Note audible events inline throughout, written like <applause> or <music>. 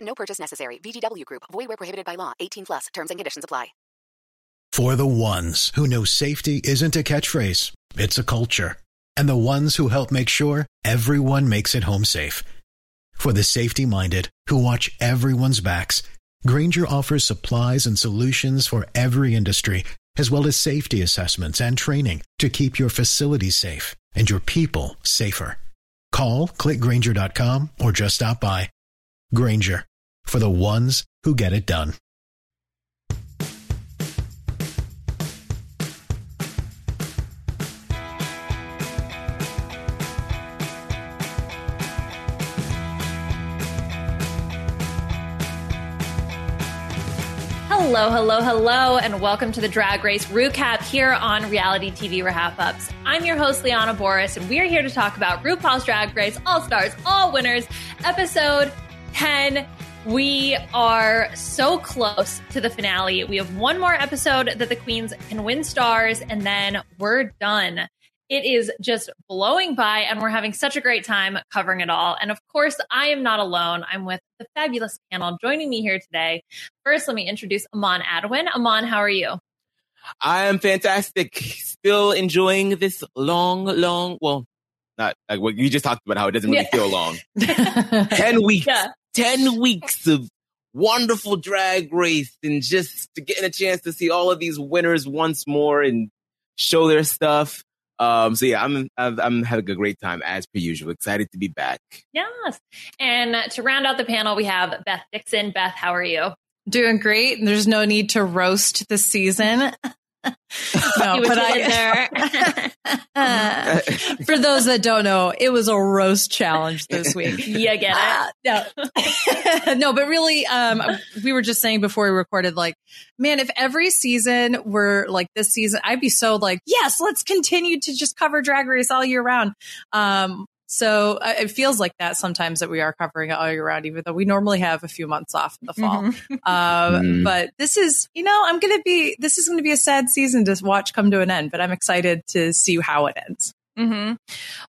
No purchase necessary. VGW Group. Void where prohibited by law. 18 plus. Terms and conditions apply. For the ones who know safety isn't a catchphrase, it's a culture. And the ones who help make sure everyone makes it home safe. For the safety minded who watch everyone's backs, Grainger offers supplies and solutions for every industry, as well as safety assessments and training to keep your facilities safe and your people safer. Call clickgrainger.com or just stop by. Grainger for the ones who get it done. Hello, hello, hello, and welcome to the Drag Race Recap here on Reality TV Wrap Ups. I'm your host, Liana Boris, and we are here to talk about RuPaul's Drag Race All Stars, All Winners, episode 10. We are so close to the finale. We have one more episode that the queens can win stars, and then we're done. It is just blowing by, and we're having such a great time covering it all. And of course, I am not alone. I'm with the fabulous panel joining me here today. First, let me introduce Amon Adwin. Amon, how are you? I am fantastic. Still enjoying this long, long, well, not like what you just talked about, how it doesn't really Yeah. feel long. <laughs> 10 weeks. Yeah. 10 weeks of wonderful drag race and just to getting a chance to see all of these winners once more and show their stuff. Um, so yeah, I'm, I'm, I'm having a great time as per usual. Excited to be back. Yes. And to round out the panel, we have Beth Dixon. Beth, how are you? Doing great. There's no need to roast this season. <laughs> no, but I, there. <laughs> for those that don't know, it was a roast challenge this week. <laughs> you get it? no, <laughs> no, but really, um, we were just saying before we recorded, like, man, if every season were like this season, I'd be so like, yes, let's continue to just cover Drag Race all year round. Um, so uh, it feels like that sometimes that we are covering it all year round, even though we normally have a few months off in the fall. Mhm. <laughs> Um, Mhm. But this is, you know, I'm going to be, this is going to be a sad season to watch come to an end, but I'm excited to see how it ends. hmm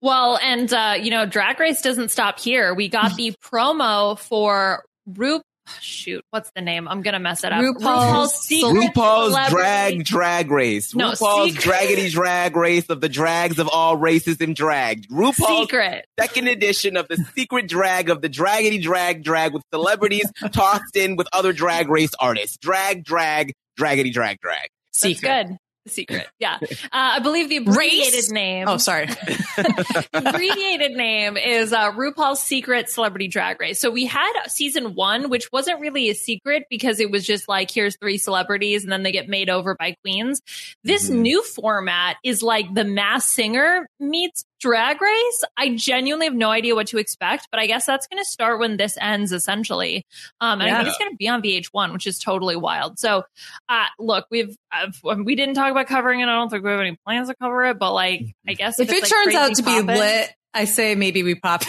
Well, and uh, you know, Drag Race doesn't stop here. We got <laughs> the promo for Ru. Shoot, what's the name? I'm gonna mess it up. RuPaul's Secret RuPaul's Celebrity- drag drag race. No, RuPaul's secret- draggedy drag race of the drags of all races and drag. RuPaul's Secret. second edition of the secret drag of the draggedy drag drag with celebrities <laughs> tossed in with other drag race artists. Drag, drag, draggedy drag drag. That's good. Secret. Yeah. <laughs> Uh, I believe the abbreviated Race? name. Oh, sorry. <laughs> abbreviated name is uh, RuPaul's Secret Celebrity Drag Race. So we had season one, which wasn't really a secret because it was just like, here's three celebrities and then they get made over by queens. This Mhm. new format is like the Masked Singer meets drag race. I genuinely have no idea what to expect, but I guess that's going to start when this ends essentially. Um, and I think it's going to be on VH1, which is totally wild. So, uh, look, we've, uh, we didn't talk about covering it. I don't think we have any plans to cover it, but like, I guess If it's, it like, turns out to be poppin'- lit, I say maybe we pop.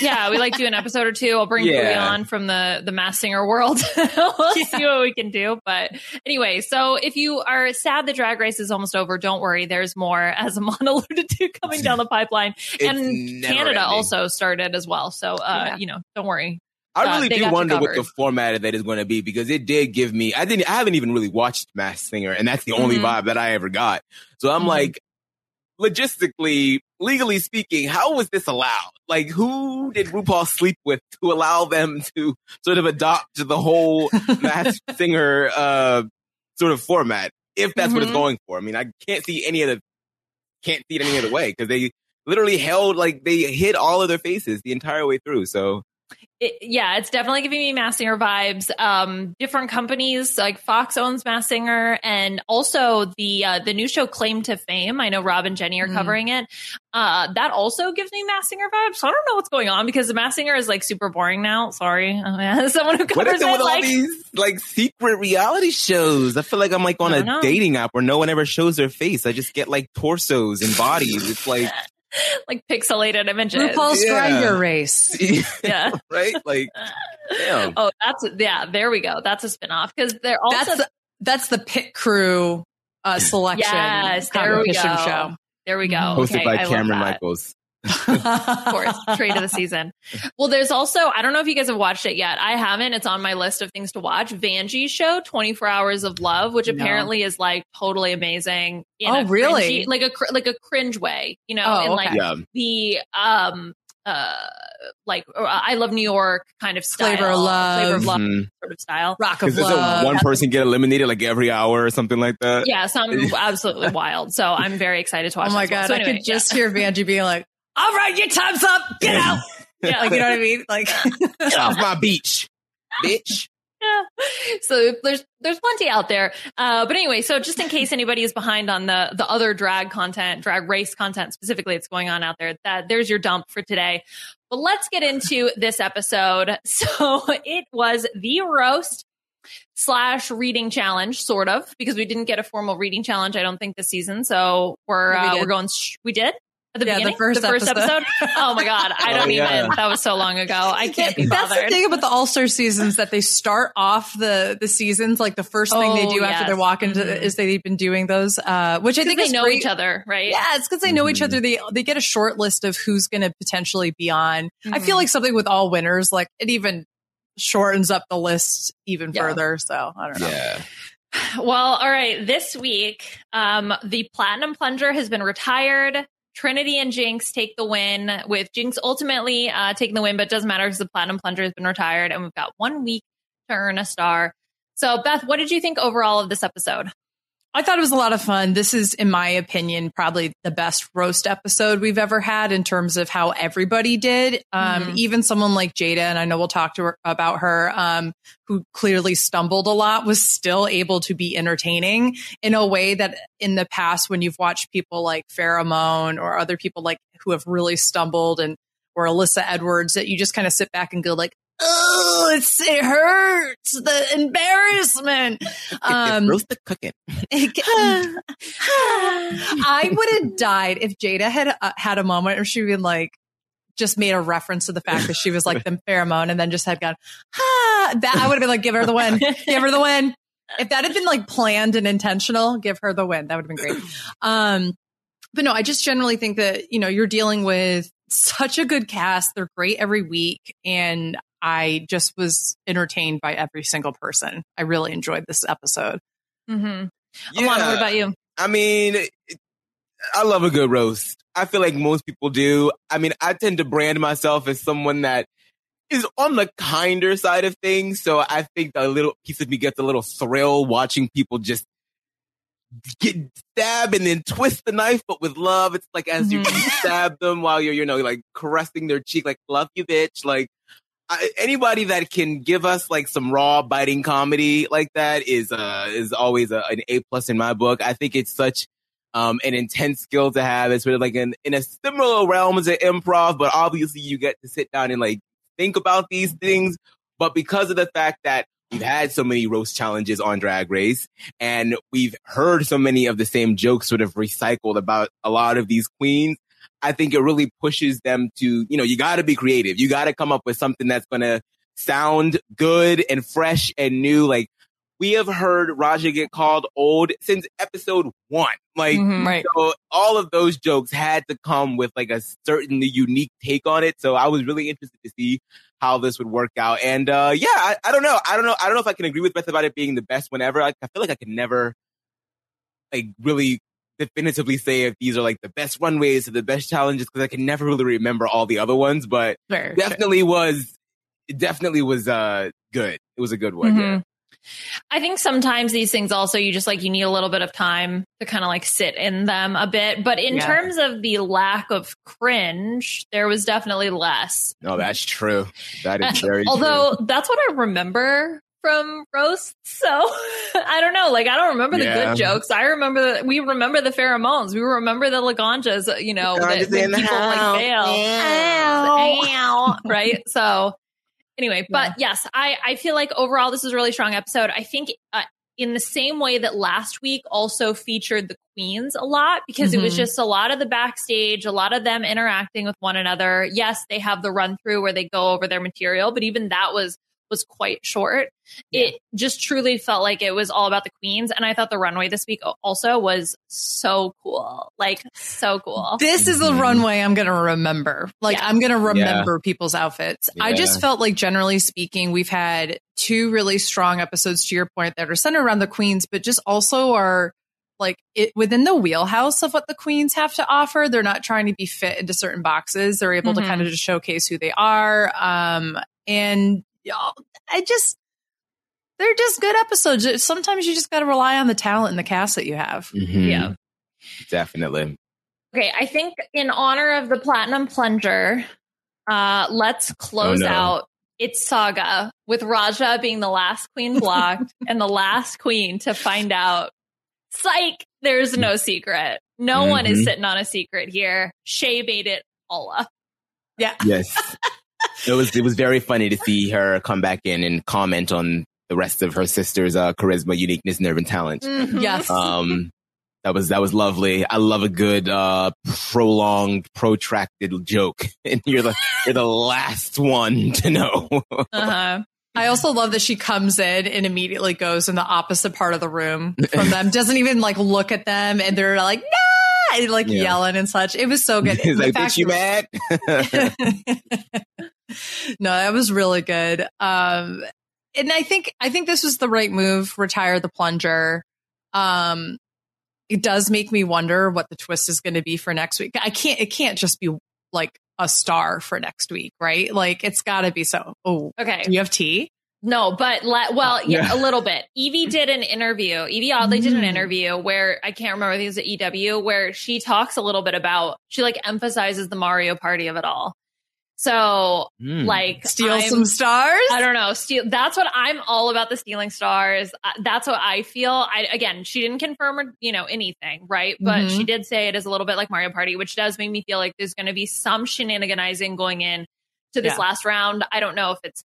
yeah, we like do an episode or two. I'll bring Yeah. Booey on from the the Masked Singer world. <laughs> we'll see what we can do. But anyway, so if you are sad the drag race is almost over, don't worry. There's more, as Amon <laughs> alluded to, coming down the pipeline. and Canada ending. also started as well. So uh, Yeah. you know, don't worry. I Uh, really they do wonder what the format of that is going to be because it did give me. I didn't. I haven't even really watched Masked Singer, and that's the only Mhm. vibe that I ever got. So I'm Mhm. like, logistically, legally speaking, how was this allowed? Like, who did RuPaul sleep with to allow them to sort of adopt the whole <laughs> Masked Singer uh, sort of format? If that's what it's Mhm. going for. I mean, I can't see any other. Can't see it any other way because they literally held like they hid all of their faces the entire way through. So It, yeah, it's definitely giving me Masked Singer vibes. Um, different companies like Fox owns Masked Singer, and also the uh, the new show Claim to Fame. I know Rob and Jenny are Mhm. covering it. Uh, that also gives me Masked Singer vibes. So I don't know what's going on because the Masked Singer is like super boring now. Sorry, <laughs> uh, yeah, someone who What covers is it it with all like these like secret reality shows? I feel like I'm like on a know. dating app where no one ever shows their face. I just get like torsos and bodies. It's like, <laughs> <laughs> like pixelated images. RuPaul's Yeah. Drag Your Race. <laughs> yeah. <laughs> right? Like, damn. Oh, that's yeah. There we go. That's a spinoff because they're also That's the, that's the pit crew uh, selection yes. There we go. competition show. There we go. Hosted Okay, by I Kameron. Michaels. Of course, trade of the season. Well, there's also I don't know if you guys have watched it yet. I haven't. It's on my list of things to watch. Vanjie's show, 24 Hours of Love, which No. apparently is like totally amazing. in Oh, a really? cringy- like a like a cringe way, you know, Oh, in like okay. Yeah. the um uh like uh, I love New York kind of style, Flavor of Love. flavor of love Mhm. sort of style. Rock of Because doesn't Love. one person get eliminated like every hour or something like that? Yeah, some <laughs> absolutely wild. So I'm very excited to watch. Oh my this one. god, So I anyway, could just hear Vanjie being like, "All right, your time's up. Get out." yeah. <laughs> Like you know what I mean? Like <laughs> Get off my beach, bitch. Yeah. So there's there's plenty out there. Uh, but anyway, so just in case anybody is behind on the the other drag content, drag race content specifically that's going on out there, that there's your dump for today. But let's get into this episode. <laughs> So it was the roast slash reading challenge, sort of, because we didn't get a formal reading challenge, I don't think, this season. So we're we uh, we're going. Sh- we did at the Yeah, the beginning, first episode. episode. <laughs> Oh my god, I don't Oh, yeah. even. That was so long ago. I can't be bothered. That's the thing about the All Star seasons that they start off the the seasons like the first thing they Oh, do after they walk into Mhm. is they've been doing those, uh, which I think they is know great. each other, right? Yeah, it's because they know each Mhm. other. They they get a short list of who's going to potentially be on. I Mhm. feel like something with all winners, like it even shortens up the list even Yeah. further. So I don't know. Yeah. <sighs> Well, all right. This week, um, the Platinum Plunger has been retired. Trinity and Jinx take the win, with Jinx ultimately uh, taking the win, but it doesn't matter because the Platinum Plunger has been retired, and we've got one week to earn a star. So, Beth, what did you think overall of this episode? I thought it was a lot of fun. This is, in my opinion, probably the best roast episode we've ever had in terms of how everybody did. Um, Mhm. Even someone like Jada, and I know we'll talk to her about her, um, who clearly stumbled a lot, was still able to be entertaining in a way that in the past, when you've watched people like Phi Phi O'Hara or other people like who have really stumbled and or Alyssa Edwards, that you just kind of sit back and go like, oh, it's, it hurts. The embarrassment. Um, roast the cooking. <laughs> I would have died if Jada had uh, had a moment where she been like just made a reference to the fact that she was like the Phi Phi O'Hara and then just had gone ah that I would have been like give her the win give her the win if that had been like planned and intentional give her the win that would have been great um but no I just generally think that you know you're dealing with such a good cast they're great every week and I just was entertained by every single person I really enjoyed this episode Mm-hmm. Alana, what about you? I mean, I love a good roast. I feel like most people do. I mean, I tend to brand myself as someone that is on the kinder side of things. So I think a little piece of me gets a little thrill watching people just get stab and then twist the knife, but with love. It's like as you stab them while you're, you know, like caressing their cheek, like love you, bitch. Like Anybody that can give us like some raw biting comedy like that is uh is always a, an A plus in my book. I think it's such um an intense skill to have. It's sort of like in in a similar realm as an improv, but obviously you get to sit down and like think about these things. But because of the fact that we've had so many roast challenges on Drag Race and we've heard so many of the same jokes sort of recycled about a lot of these queens, I think it really pushes them to, you know, you got to be creative. You got to come up with something that's going to sound good and fresh and new. Like we have heard Raja get called old since episode one. Like, Mhm. Right. so all of those jokes had to come with like a certain unique take on it. So I was really interested to see how this would work out. And, uh, yeah, I, I don't know. I don't know. I don't know if I can agree with Beth about it being the best one ever. I, I feel like I can never like really definitively say if these are like the best runways or the best challenges because I can never really remember all the other ones, but Sure, definitely was, it definitely was, uh, good. It was a good one. Yeah. Mhm. I think sometimes these things also you just like you need a little bit of time to kind of like sit in them a bit. But in Yeah. terms of the lack of cringe, there was definitely less. No, that's true. That is <laughs> very true. Although that's what I remember from roasts. So <laughs> I don't know. Like I don't remember the Yeah. good jokes. I remember the, we remember the Phi Phi O'Haras. We remember the Laganjas. You know, Laganjas that when people house. like fail. Ow. Ow. <laughs> right. So anyway, but yes, I I feel like overall this is a really strong episode. I think. Uh, in the same way that last week also featured the queens a lot because it was Mhm. just a lot of the backstage, a lot of them interacting with one another. Yes, they have the run through where they go over their material, but even that was was quite short. It just truly felt like it was all about the queens and I thought the runway this week also was so cool. Like so cool. This is the runway I'm going to remember. Like, Yeah. I'm going to remember people's outfits. I just felt like, generally speaking, we've had two really strong episodes to your point that are centered around the queens, but just also are like it within the wheelhouse of what the queens have to offer. They're not trying to be fit into certain boxes. They're able Mhm. to kind of just showcase who they are. Um, and y'all, I just, they're just good episodes. Sometimes you just got to rely on the talent and the cast that you have. Mhm. Yeah. Definitely. Okay, I think in honor of the platinum plunger, uh, let's close Oh, no. out its saga with Raja being the last queen blocked <laughs> and the last queen to find out. Psych, there's no secret. No one is Mhm. sitting on a secret here. Shea made it all up. Yeah. Yes. <laughs> it was it was very funny to see her come back in and comment on the rest of her sister's uh, charisma, uniqueness, nerve, and talent. Yes. Um, that was that was lovely. I love a good uh, prolonged, protracted joke, <laughs> and you're the you're the last one <laughs> to know. Uh-huh. I also love that she comes in and immediately goes in the opposite part of the room from them. Doesn't even like look at them, and they're like, "Nah!" and like Yeah. yelling and such. It was so good. <laughs> He's like, "Bitch, you mad?" no, that was really good. Um, and I think I think this was the right move. Retire the plunger. Um, it does make me wonder what the twist is going to be for next week. I can't. It can't just be like a star for next week, right? Like it's got to be so. Oh, Okay. Do you have tea? No, but le- well, yeah, Yeah. a little bit. Yvie did an interview. Yvie Oddly did an Mm. interview where I can't remember. I think it was at EW where she talks a little bit about. She like emphasizes the Mario Party of it all. So Hmm. like Steal I'm- some stars. I don't know. Steal. That's what I'm all about. The stealing stars. Uh, That's what I feel. I again, she didn't confirm or you know anything, right? But Mhm. she did say it is a little bit like Mario Party, which does make me feel like there's going to be some shenaniganizing going in to this Yeah. last round. I don't know if it's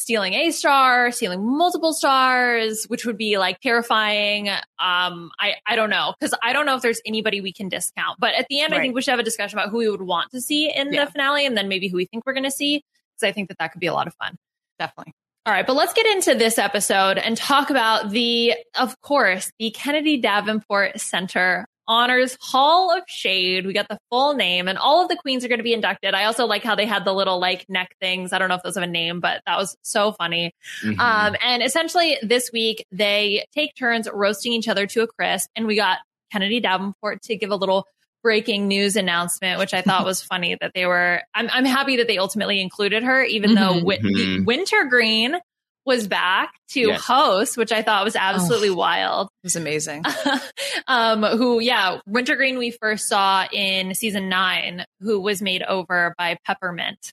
stealing a star, stealing multiple stars, which would be like terrifying. Um, I I don't know because I don't know if there's anybody we can discount. But at the end, I think we should have a discussion about who we would want to see in Yeah. the finale, and then maybe who we think we're going to see because I think that that could be a lot of fun. Definitely. All right, but let's get into this episode and talk about the, of course, the Kennedy Davenport Center Honors Hall of Shade. We got the full name, and all of the queens are going to be inducted. I also like how they had the little like neck things. I don't know if those have a name, but that was so funny. Mhm. Um, and essentially, this week they take turns roasting each other to a crisp, and we got Kennedy Davenport to give a little breaking news announcement, which I thought <laughs> was funny that they were. I'm, I'm happy that they ultimately included her, even though Mhm. Win- Mhm. Wintergreen was back to Yes. host, which I thought was absolutely wild. It was amazing. <laughs> um, who, yeah, Wintergreen we first saw in season nine, who was made over by Peppermint.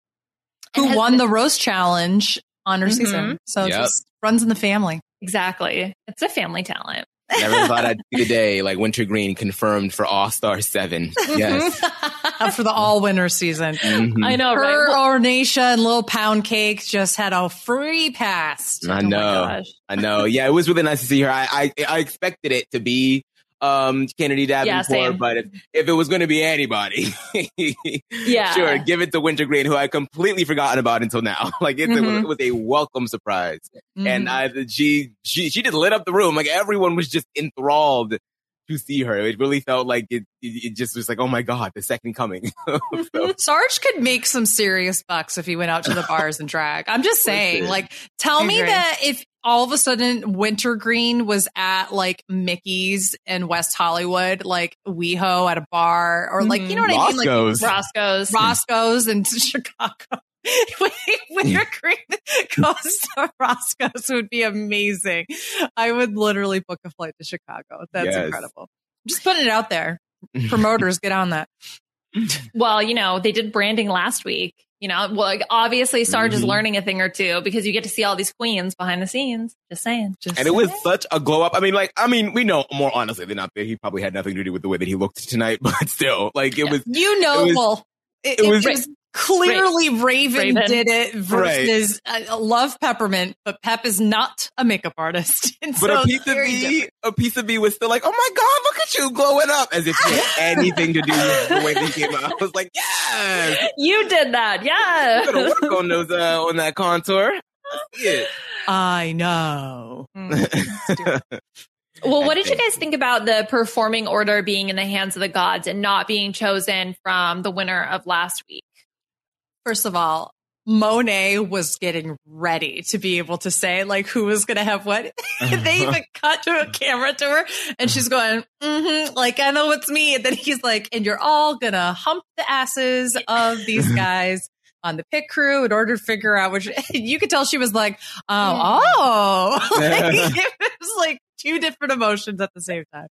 Who won been- the roast challenge on her Mhm. season? So Yep. just runs in the family. Exactly. It's a family talent. Never thought I'd <laughs> see the day like Wintergreen confirmed for All Star Seven. <laughs> Yes. <laughs> for the all winter season. Mhm. I know, Her, right? Well- Ornacia, and Little Pound Cake just had a free pass. I know. I know. Yeah, it was really nice to see her. I, I I expected it to be um, Kennedy Davenport, same. but if, if it was going to be anybody, <laughs> Yeah. sure, give it to Wintergreen, who I completely forgotten about until now. <laughs> like it, Mhm. it was a welcome surprise, and Mhm. I, she she she just lit up the room. Like everyone was just enthralled to see her. It really felt like it. It, it just was like, oh my god, the second coming. <laughs> So- mm-hmm. Sarge could make some serious bucks if he went out to the bars and drag. I'm just <laughs> saying, like, tell me that if all of a sudden Wintergreen was at like Mickey's in West Hollywood, like WeHo at a bar, or like, you know what I mean? Like Roscoe's. Roscoe's. Roscoe's in <laughs> Chicago. <laughs> Wintergreen <laughs> goes to Roscoe's would be amazing. I would literally book a flight to Chicago. That's Yes. incredible. Just putting it out there. <laughs> Promoters, get on that. Well, you know, they did branding last week. You know, well, like, obviously Sarge is Mhm. learning a thing or two because you get to see all these queens behind the scenes. Just saying. Just and it was such a glow up. I mean, like, I mean, we know more honestly than not that he probably had nothing to do with the way that he looked tonight, but still, like, it was. You know, It was- well, it, it it was- was, clearly Raven, Raven. did it versus I love Peppermint, but Pep is not a makeup artist. <laughs> And But so a piece it's of me, different. a piece of me was still like, "Oh my god, look at you glowing up!" As if it had <laughs> anything to do with the way they came out. I was like, "Yes, You did that. Yeah. you gotta work on those uh, on that contour." Yeah. I know. Well, what did you guys think about the performing order being in the hands of the gods and not being chosen from the winner of last week? First of all, Monet was getting ready to be able to say like who was going to have what. <laughs> they even cut to a camera to her, and she's going, mm-hmm, like I know it's me. And then he's like, and you're all gonna hump the asses of these <laughs> guys. On the pit crew, in order to figure out which <laughs> you could tell she was like, oh, oh, Like, it was like two different emotions at the same time.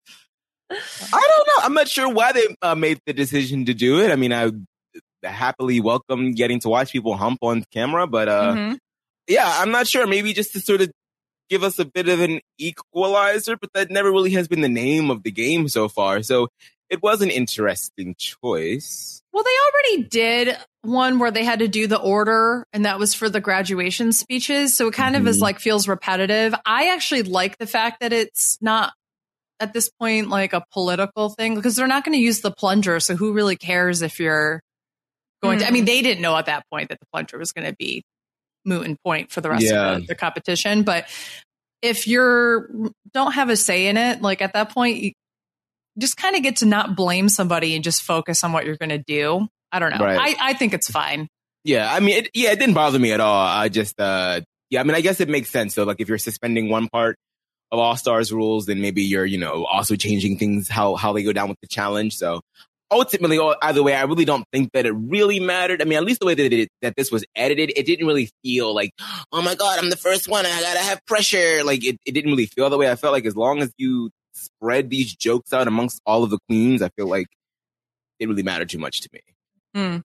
I don't know. I'm not sure why they uh, made the decision to do it. I mean, I happily welcome getting to watch people hump on camera, but uh, Mhm. yeah, I'm not sure. Maybe just to sort of give us a bit of an equalizer, but that never really has been the name of the game so far. So it was an interesting choice. Well, they already did one where they had to do the order, and that was for the graduation speeches. So it kind of is Mhm. like feels repetitive. I actually like the fact that it's not at this point like a political thing because they're not going to use the plunger. So who really cares if you're going to? I mean, they didn't know at that point that the plunger was going to be moot and point for the rest Yeah. of the, the competition. But if you're don't have a say in it, like at that point, you just kind of get to not blame somebody and just focus on what you're going to do. I don't know. Right. I, I think it's fine. Yeah, I mean, it, yeah, it didn't bother me at all. I just, uh, yeah, I mean, I guess it makes sense though. Like if you're suspending one part of All Stars rules, then maybe you're, you know, also changing things how how they go down with the challenge. So ultimately, either way, I really don't think that it really mattered. I mean, at least the way that it that this was edited, it didn't really feel like, oh my god, I'm the first one. I gotta have pressure. Like it, it didn't really feel that way. I felt like as long as you spread these jokes out amongst all of the queens, I feel like it really mattered too much to me. Hmm.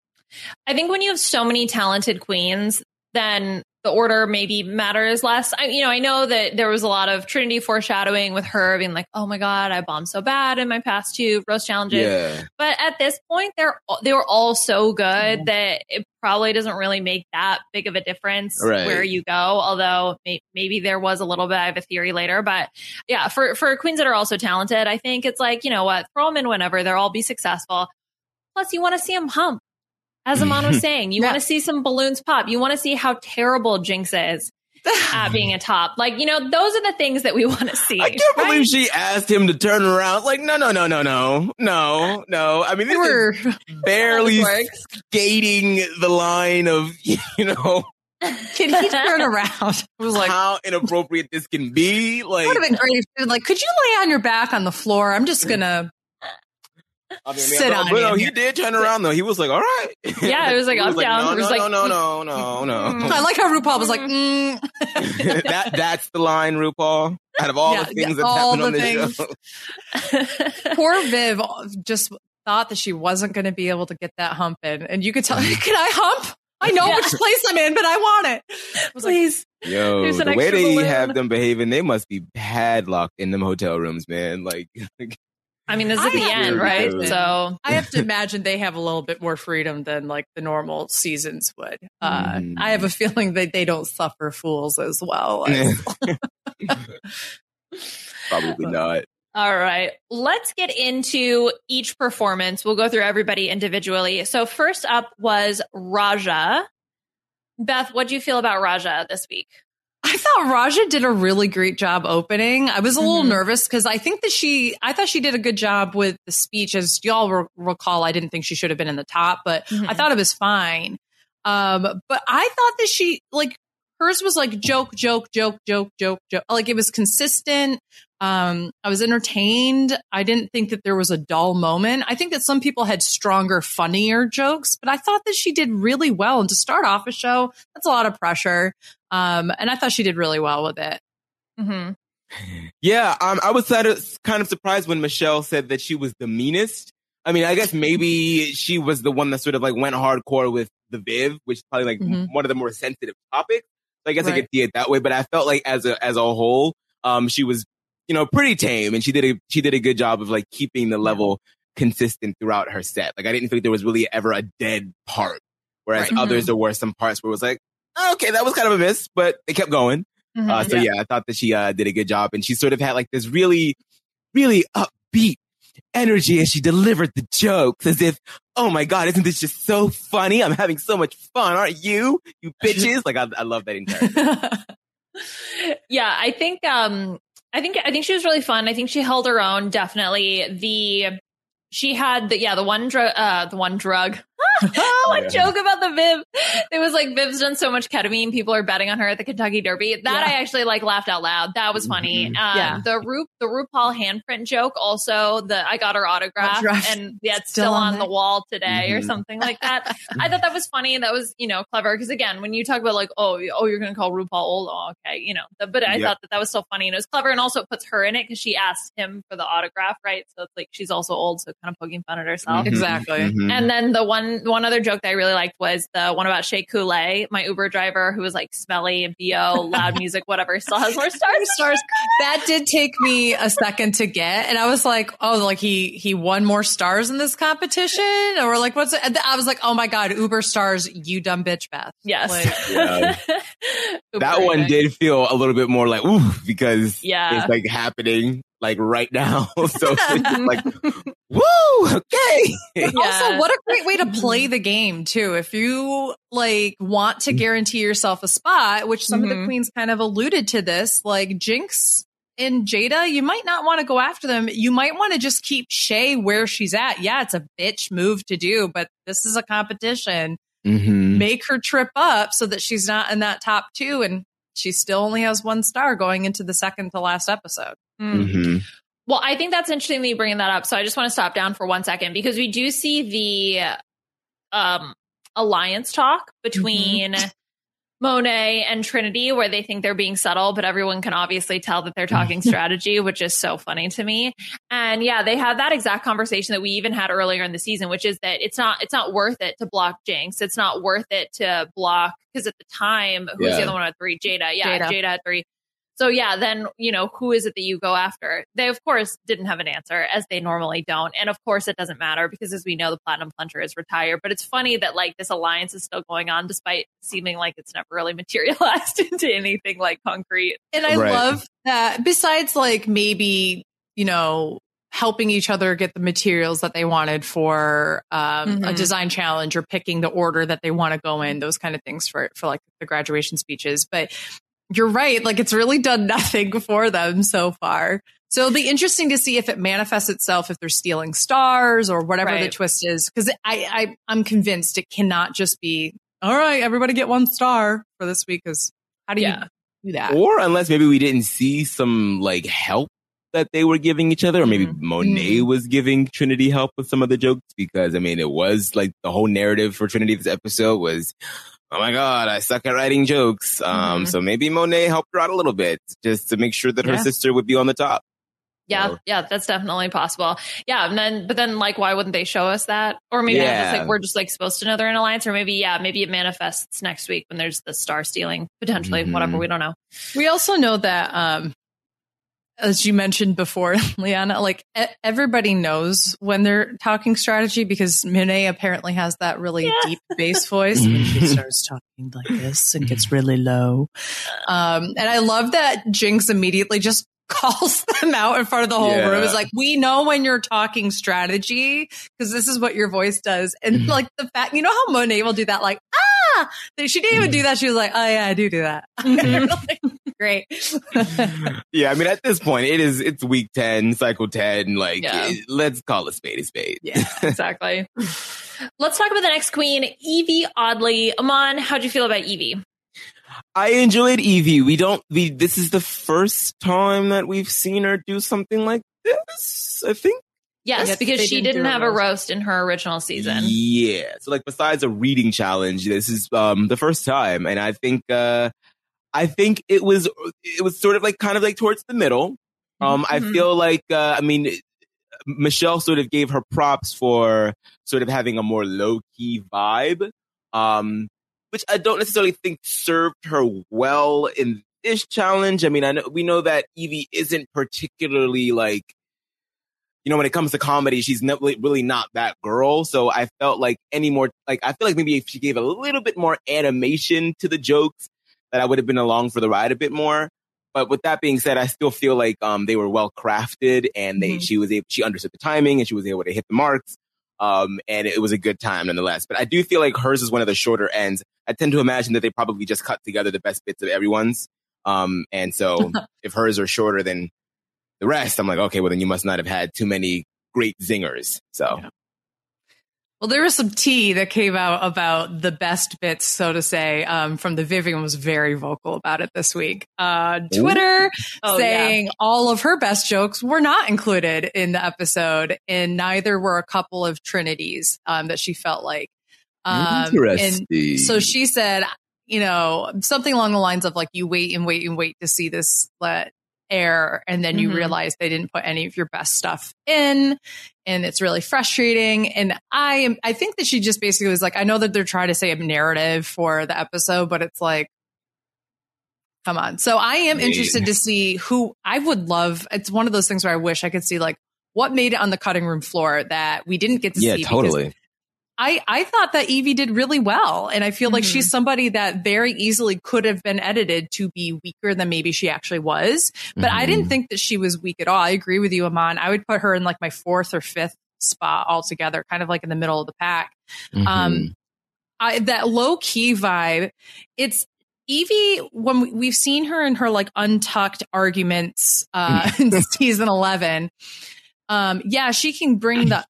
I think when you have so many talented queens, then the order maybe matters less. I, you know, I know that there was a lot of Trinity foreshadowing with her being like, "Oh my god, I bombed so bad in my past two roast challenges." Yeah. But at this point, they're they were all so good mm-hmm. that it probably doesn't really make that big of a difference Right. where you go. Although may, maybe there was a little bit of a theory later, but yeah, for for queens that are also talented, I think it's like you know what, throw them in whenever they'll all be successful. Plus, you want to see them hump. As Amon was <laughs> saying, you want to see some balloons pop. You want to see how terrible Jinx is <laughs> at being a top. Like, you know, those are the things that we want to see. I can't believe she asked him to turn around. Like, no, no, no, no, no, no, no. I mean, they We're <laughs> barely skating the line of, you know, Can he turn around? It was like how inappropriate this can be. Like, would have been great if like, could you lay on your back on the floor? I'm just gonna I mean, sit but, on but no, he did turn around though. He was like, all right. Yeah, it was like, He I'm down. No, It was no, like, no, no, <laughs> no, no, no. I like how RuPaul was like, mm. <laughs> that that's the line, RuPaul. Out of all Yeah, the things yeah, that's all happened on the this show. <laughs> Poor Viv just thought that she wasn't going to be able to get that hump in, and you could tell. Can I hump? I know Yeah. which place I'm in, but I want it. I was like, Please. Yo, an the way extra they balloon. have them behaving, they must be padlocked in them hotel rooms, man. Like, I mean, this is I the end, to right? imagine- So I have to imagine they have a little bit more freedom than like the normal seasons would. Uh, Mm. I have a feeling that they don't suffer fools as well. <laughs> probably <laughs> not. All right. Let's get into each performance. We'll go through everybody individually. So first up was Raja. Beth, what do you feel about Raja this week? I thought Raja did a really great job opening. I was a little Mhm. nervous because I think that she, I thought she did a good job with the speech. As y'all re- recall, I didn't think she should have been in the top, but I thought it was fine. Um, but I thought that she, like, hers was like joke, joke, joke, joke, joke, joke. Like it was consistent. Um, I was entertained. I didn't think that there was a dull moment. I think that some people had stronger, funnier jokes, but I thought that she did really well. And to start off a show, that's a lot of pressure. Um, and I thought she did really well with it. Mm-hmm. Yeah, um, I was kind of, surprised when Michelle said that she was the meanest. I mean, I guess maybe she was the one that sort of like went hardcore with the Viv, which is probably like Mhm. one of the more sensitive topics. So I guess I could see it that way. But I felt like as a as a whole, um, she was you know pretty tame, and she did a she did a good job of like keeping the level consistent throughout her set. Like I didn't think there was really ever a dead part, whereas Right. others Mhm. there were some parts where it was like, "Oh, okay, that was kind of a miss, but they kept going. Mm-hmm. Uh, so yeah. I thought that she uh, did a good job, and she sort of had like this really, really upbeat energy as she delivered the jokes, as if, oh my god, isn't this just so funny? I'm having so much fun, aren't you, you <laughs> bitches? like I, I love that entire. <laughs> yeah, I think um I think I think she was really fun. I think she held her own definitely. The she had the yeah, the one drug uh the one drug. One Yeah. joke about the Viv. It was like Viv's done so much ketamine, people are betting on her at the Kentucky Derby. That Yeah. I actually like laughed out loud. That was funny. Um Yeah. the Ru the RuPaul handprint joke also the I got her autograph Autograph. and yeah, it's Still still, on on the wall today or Mhm. something like that. <laughs> I thought that was funny that was, you know, clever because again, when you talk about like, oh, you- oh, you're going to call RuPaul old, oh, okay, you know, th- but I Yep. thought that that was so funny and it was clever and also it puts her in it because she asked him for the autograph, right? So it's like she's also old, so kind of poking fun at herself. Mhm, Exactly. mhm. And then the one one other joke that I really liked was the one about Shea Coulee, my Uber driver who was like smelly and bo, loud <laughs> music, whatever, still has more stars. stars. That did take me a second to get, and I was like, "Oh, like he he won more stars in this competition, or like what's?" It? I was like, "Oh my god, Uber stars, you dumb bitch, Beth." Yes. Like, <laughs> Yeah. <laughs> That one did feel a little bit more like ooh because Yeah. it's like happening like right now. <laughs> so <laughs> like woo, okay. Yeah. Also, what a great way to play the game too. If you like want to guarantee yourself a spot, which some of the Mhm. queens kind of alluded to this, like Jinx and Jada, you might not want to go after them. You might want to just keep Shea where she's at. Yeah, it's a bitch move to do, but this is a competition. Mhm. Make her trip up so that she's not in that top two and she still only has one star going into the second to last episode. Mm. Mhm. Well, I think that's interesting that you bringing that up. So I just want to stop down for one second because we do see the um, alliance talk between Monet and Trinity, where they think they're being subtle, but everyone can obviously tell that they're talking <laughs> strategy, which is so funny to me. And yeah, they have that exact conversation that we even had earlier in the season, which is that it's not it's not worth it to block Jinx. It's not worth it to block because at the time, who was the other one at three? Jada. Yeah, Jada. Jada at three. So yeah, then you know who is it that you go after? They of course didn't have an answer, as they normally don't, and of course it doesn't matter because as we know, the Platinum Plunger is retired. But it's funny that like this alliance is still going on, despite seeming like it's never really <laughs> materialized into anything like concrete. And I Right. love that besides like maybe, you know, helping each other get the materials that they wanted for um, a Mhm. design challenge or picking the order that they want to go in, those kind of things for for like the graduation speeches. But you're right, like it's really done <laughs> nothing for them so far. So it'll be interesting to see if it manifests itself if they're stealing stars or whatever the twist is. Because I, I I'm convinced it cannot just be all right. Everybody get one star for this week. Because how do you do that? Or unless maybe we didn't see some like help that they were giving each other, or maybe Mhm. Monet was giving Trinity help with some of the jokes because I mean it was like the whole narrative for Trinity this episode was, oh my god, I suck at writing jokes. Um, Mhm. so maybe Monet helped her out a little bit just to make sure that her Yeah. sister would be on the top. Yeah, So- yeah, that's definitely possible. Yeah, and then but then like why wouldn't they show us that? Or maybe it's just like we're just like supposed to know they're in alliance, or maybe yeah, maybe it manifests next week when there's the star stealing potentially, Mhm. whatever we don't know. We also know that, um, as you mentioned before, <laughs> Liana, like e- everybody knows when they're talking strategy because Monet apparently has that really Yeah. deep bass <laughs> voice when she mm-hmm. starts talking like this and gets mm-hmm. really low. Um, and I love that Jinx immediately just <laughs> calls them out in front of the whole Yeah. room. It's like, we know when you're talking strategy because this is what your voice does. And mm-hmm. like the fact, you know how Monet will do that, like, ah, she didn't even do that. She was like, oh yeah, I do do that. Like, Great. <laughs> Yeah, I mean, at this point, it is it's week ten, cycle ten. Like, Yeah. it- let's call a spade a spade. Yeah, exactly. <laughs> Let's talk about the next queen, Yvie Oddly. Amon, how'd you feel about Yvie? I enjoyed Yvie. We don't. We this is the first time that we've seen her do something like this. I think. Yes, Yes, because she didn't didn't have a roast. roast in her original season. Yeah. So like besides a reading challenge, this is um the first time and I think uh I think it was it was sort of like kind of like towards the middle. Um I Mhm. feel like uh I mean Michelle sort of gave her props for sort of having a more low key vibe. Um which I don't necessarily think served her well in this challenge. I mean, I know we know that Yvie isn't particularly like you know, when it comes to comedy, she's not, really not that girl. So I felt like any more, like, I feel like maybe if she gave a little bit more animation to the jokes, that I would have been along for the ride a bit more. But with that being said, I still feel like, um, they were well crafted and they, Mhm. she was able, she understood the timing and she was able to hit the marks. Um, and it was a good time nonetheless. But I do feel like hers is one of the shorter ends. I tend to imagine that they probably just cut together the best bits of everyone's. Um, and so <laughs> if hers are shorter than the rest, I'm like, okay, well then you must not have had too many great zingers. So Well, there was some tea that came out about the best bits, so to say, um, from the Vivienne was very vocal about it this week. Uh, Twitter Oh, saying all of her best jokes were not included in the episode, and neither were a couple of Trinities um, that she felt like. Um, Interesting. And so she said, you know, something along the lines of like, you wait and wait and wait to see this let air, and then you Mhm. realize they didn't put any of your best stuff in, and it's really frustrating. And I am, I think that she just basically was like, I know that they're trying to say a narrative for the episode, but it's like, come on. So I am Yeah. interested to see who I would love. It's one of those things where I wish I could see like what made it on the cutting room floor that we didn't get to yeah, see. because totally. I, I thought that Yvie did really well. And I feel like Mhm. she's somebody that very easily could have been edited to be weaker than maybe she actually was. But I didn't Mhm. think that she was weak at all. I agree with you, Amon. I would put her in like my fourth or fifth spot altogether, kind of like in the middle of the pack. Mm-hmm. Um, I, that low key vibe, it's Yvie, when we, we've seen her in her like untucked arguments uh, in <laughs> season 11, um, yeah, she can bring the,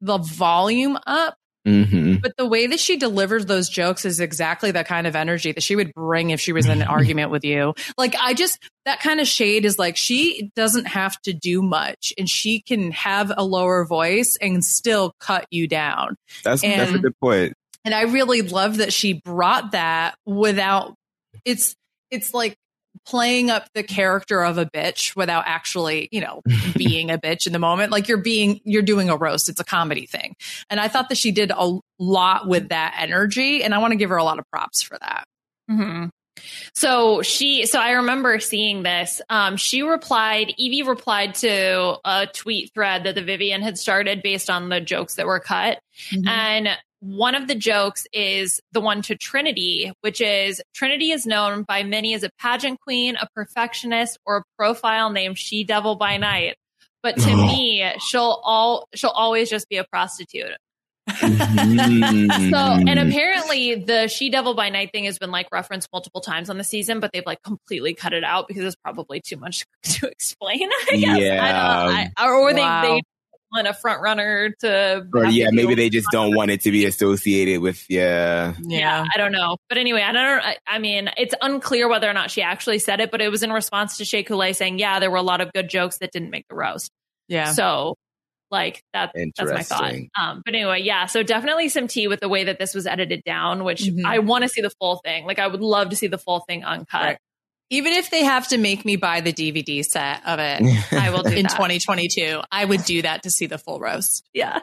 the volume up. Hmm But the way that she delivers those jokes is exactly the kind of energy that she would bring if she was in an <laughs> argument with you. Like, I just, that kind of shade is like, she doesn't have to do much and she can have a lower voice and still cut you down. That's that's a good point. And I really love that she brought that without, it's, it's like, playing up the character of a bitch without actually, you know, <laughs> being a bitch in the moment. Like you're being, you're doing a roast. It's a comedy thing. And I thought that she did a lot with that energy. And I want to give her a lot of props for that. hmm So she, so I remember seeing this. Um, she replied, Yvie replied to a tweet thread that the Vivienne had started based on the jokes that were cut. And one of the jokes is the one to Trinity, which is Trinity is known by many as a pageant queen, a perfectionist, or a profile named She Devil by Night. But to me, she'll all she'll always just be a prostitute. Mm-hmm. So, and <laughs> apparently the She Devil by Night thing has been like referenced multiple times on the season, but they've like completely cut it out because it's probably too much <laughs> to explain. I guess. Yeah. I don't, I, or they Wow. they want a front runner to. or yeah, maybe they just don't want it to be associated with yeah. yeah, I don't know. But anyway, I don't I, I mean, it's unclear whether or not she actually said it, but it was in response to Shea Coulee saying, yeah, there were a lot of good jokes that didn't make the roast. Yeah. So like that that's my thought. Um but anyway, yeah, so definitely some tea with the way that this was edited down, which Mhm. I want to see the full thing. Like I would love to see the full thing uncut. Right. Even if they have to make me buy the DVD set of it <laughs> I will do in that. 2022, I would do that to see the full roast. Yeah.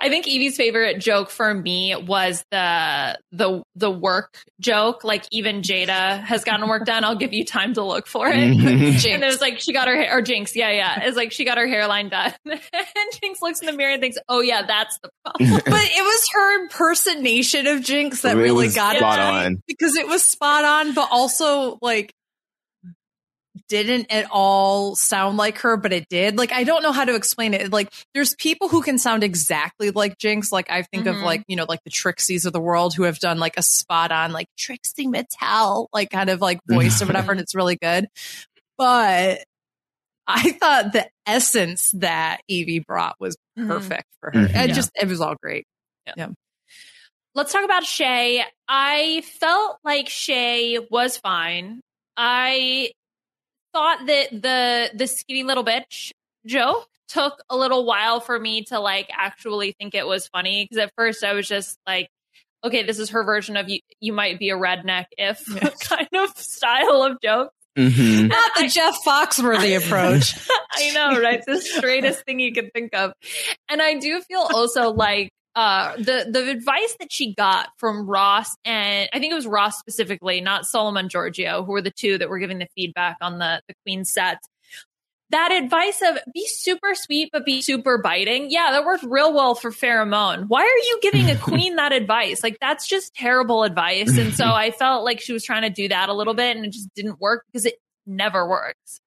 I think Yvie's favorite joke for me was the the the work joke. Like even Jada has gotten work done. I'll give you time to look for it. <laughs> And it was like she got her hair or Jinx, yeah, yeah. It's like she got her hairline done. <laughs> and Jinx looks in the mirror and thinks, Oh yeah, that's the problem. <laughs> but it was her impersonation of Jinx that It really got spot it on. because it was spot on, but also like didn't at all sound like her, but it did. Like, I don't know how to explain it. Like, there's people who can sound exactly like Jinx. Like, I think Mhm. of like, you know, like the Trixies of the world who have done like a spot on like Trixie Mattel, like kind of like voice or whatever. And it's really good. But I thought the essence that Yvie brought was Mhm. perfect for her. Mhm. It Yeah. just, it was all great. Yeah. Let's talk about Shea. I felt like Shea was fine. I thought that the the skinny little bitch joke took a little while for me to like actually think it was funny because at first I was just like, okay, this is her version of you. You might be a redneck if <laughs> kind of style of joke. Mhm. Not the Jeff <laughs> Foxworthy approach. I know, right? The straightest thing you could think of. And I do feel also like uh the the advice that she got from Ross and I think it was Ross specifically, not Solomon Georgio, who were the two that were giving the feedback on the the Queen set. That advice of be super sweet but be super biting. Yeah, that worked real well for Pheromone. Why are you giving a queen <laughs> that advice? Like that's just terrible advice. And so <laughs> I felt like she was trying to do that a little bit and it just didn't work because it never works.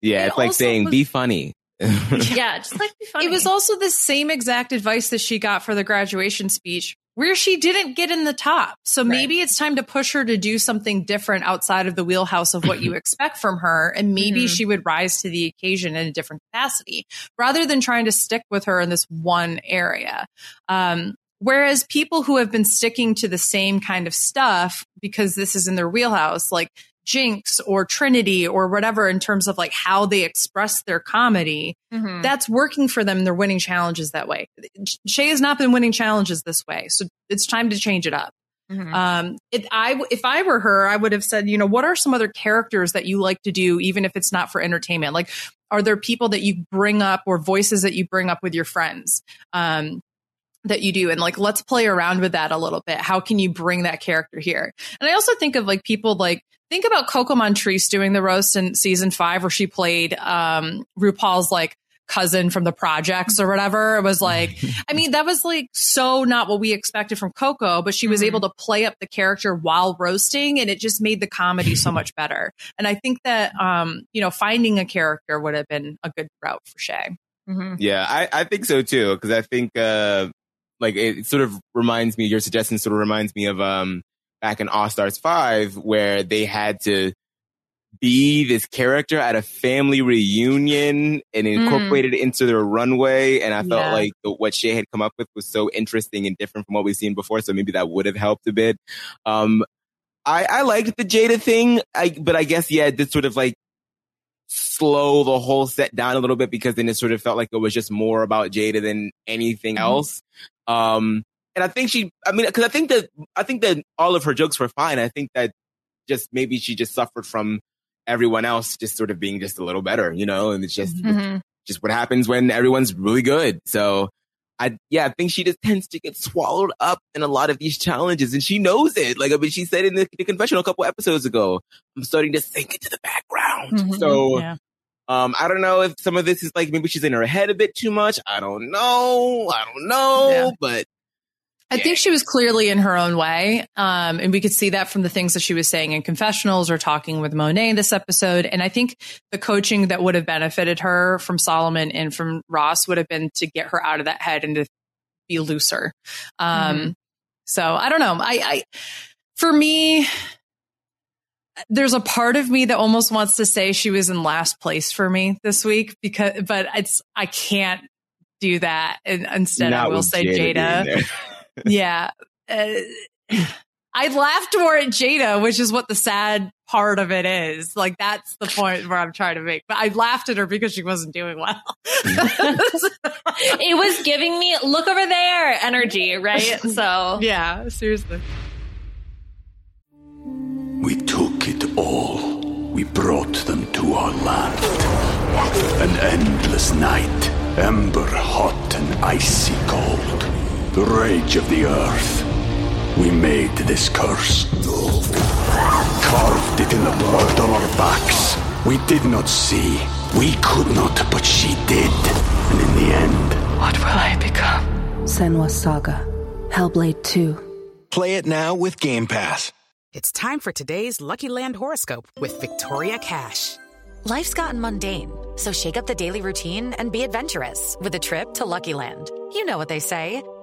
Yeah, It it's like saying was- be funny. Yeah, just like be funny. It was also the same exact advice that she got for the graduation speech, where she didn't get in the top. So maybe it's time to push her to do something different outside of the wheelhouse of what you <laughs> expect from her. And maybe Mhm. she would rise to the occasion in a different capacity rather than trying to stick with her in this one area. Um, Whereas people who have been sticking to the same kind of stuff because this is in their wheelhouse, like Jinkx or Trinity or whatever, in terms of like how they express their comedy, Mhm. that's working for them. They're winning challenges that way. Shea has not been winning challenges this way, so it's time to change it up. Mhm. Um, it, I, if I were her, I would have said, you know, what are some other characters that you like to do, even if it's not for entertainment? Like, are there people that you bring up or voices that you bring up with your friends? Um, that you do and like let's play around with that a little bit how can you bring that character here and i also think of like people like think about coco montrese doing the roast in season five where she played um rupaul's like cousin from the projects or whatever it was like i mean that was like so not what we expected from coco but she was Mhm. able to play up the character while roasting and it just made the comedy so much better and i think that um you know finding a character would have been a good route for Shea Mhm. Yeah, I, I think so too. Cause I think, uh, like it sort of reminds me, your suggestion sort of reminds me of, um, back in All Stars 5 where they had to be this character at a family reunion and incorporated it into their runway. And I felt Yeah. like the, what Shea had come up with was so interesting and different from what we've seen before. So maybe that would have helped a bit. Um, I, I liked the Jada thing, I, but I guess, yeah, it did sort of like slow the whole set down a little bit because then it sort of felt like it was just more about Jada than anything else. Um, and I think she, I mean, cause I think that, I think that all of her jokes were fine. I think that just maybe she just suffered from everyone else just sort of being just a little better, you know, and it's just, Mhm. just what happens when everyone's really good. So I, yeah, I think she just tends to get swallowed up in a lot of these challenges and she knows it. Like, I mean, she said in the, the confessional a couple episodes ago, I'm starting to sink into the background. Mhm. So, yeah um, I don't know if some of this is like maybe she's in her head a bit too much. I don't know. I don't know, Yeah. but I think she was clearly in her own way. Um, and we could see that from the things that she was saying in confessionals or talking with Monet this episode. And I think the coaching that would have benefited her from Solomon and from Ross would have been to get her out of that head and to be looser. Um, Mhm. so I don't know. I, I, for me, there's a part of me that almost wants to say she was in last place for me this week because, but it's, I can't do that. And instead I will say Jada there. <laughs> yeah. Uh, I laughed more at Jada, which is what the sad part of it is. Like that's the point where I'm trying to make. But I laughed at her because she wasn't doing well. it was giving me look over there energy, right? <laughs> So yeah, seriously. We took it all. We brought them to our land. An endless night, ember hot and icy cold. The rage of the earth. We made this curse. Carved it in the blood on our backs. We did not see. We could not, but she did. And in the end, What will I become? Senua's Saga. Hellblade 2. Play it now with Game Pass. It's time for today's Lucky Land horoscope with Victoria Cash. Life's gotten mundane, so shake up the daily routine and be adventurous with a trip to Lucky Land. You know what they say.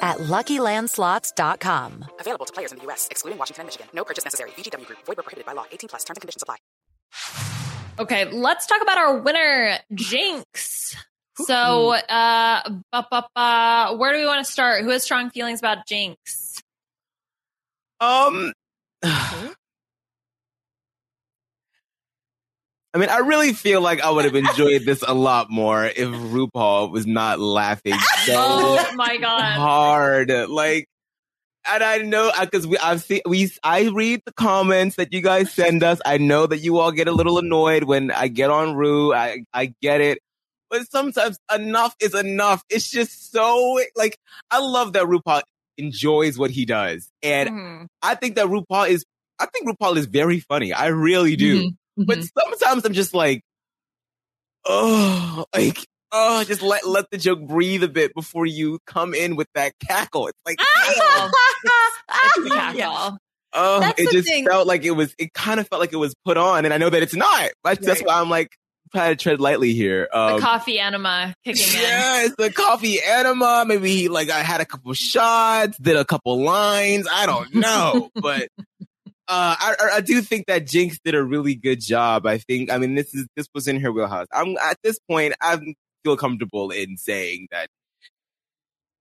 at LuckyLandSlots.com. Available to players in the U.S., excluding Washington and Michigan. No purchase necessary. VGW Group. Void where prohibited by law. 18 plus. Terms and conditions apply. Okay, let's talk about our winner, Jinkx. So, uh, where do we want to start? Who has strong feelings about Jinkx? Um, I mean, I really feel like I would have enjoyed this a lot more if RuPaul was not laughing <laughs> so Oh my god. hard. Like, and I know because we I've seen we I read the comments that you guys send us. I know that you all get a little annoyed when I get on Ru. I I get it. But sometimes enough is enough. It's just so like I love that RuPaul enjoys what he does. And Mhm. I think that RuPaul is I think RuPaul is very funny. I really do. Mhm. But sometimes I'm just like, oh, like, oh, just let let the joke breathe a bit before you come in with that cackle. It's like, it's, it's cackle. <laughs> <laughs> Yeah. oh, That's it just thing. felt like it was. It kind of felt like it was put on, and I know that it's not. That's, that's why I'm like trying to tread lightly here. The Um, coffee enema kicking in. Yes, the coffee enema. Maybe he like I had a couple shots, did a couple lines. I don't know, but <laughs> uh, I, I- do think that Jinkx did a really good job. I think. I mean, this is this was in her wheelhouse. I'm at this point. I feel comfortable in saying that.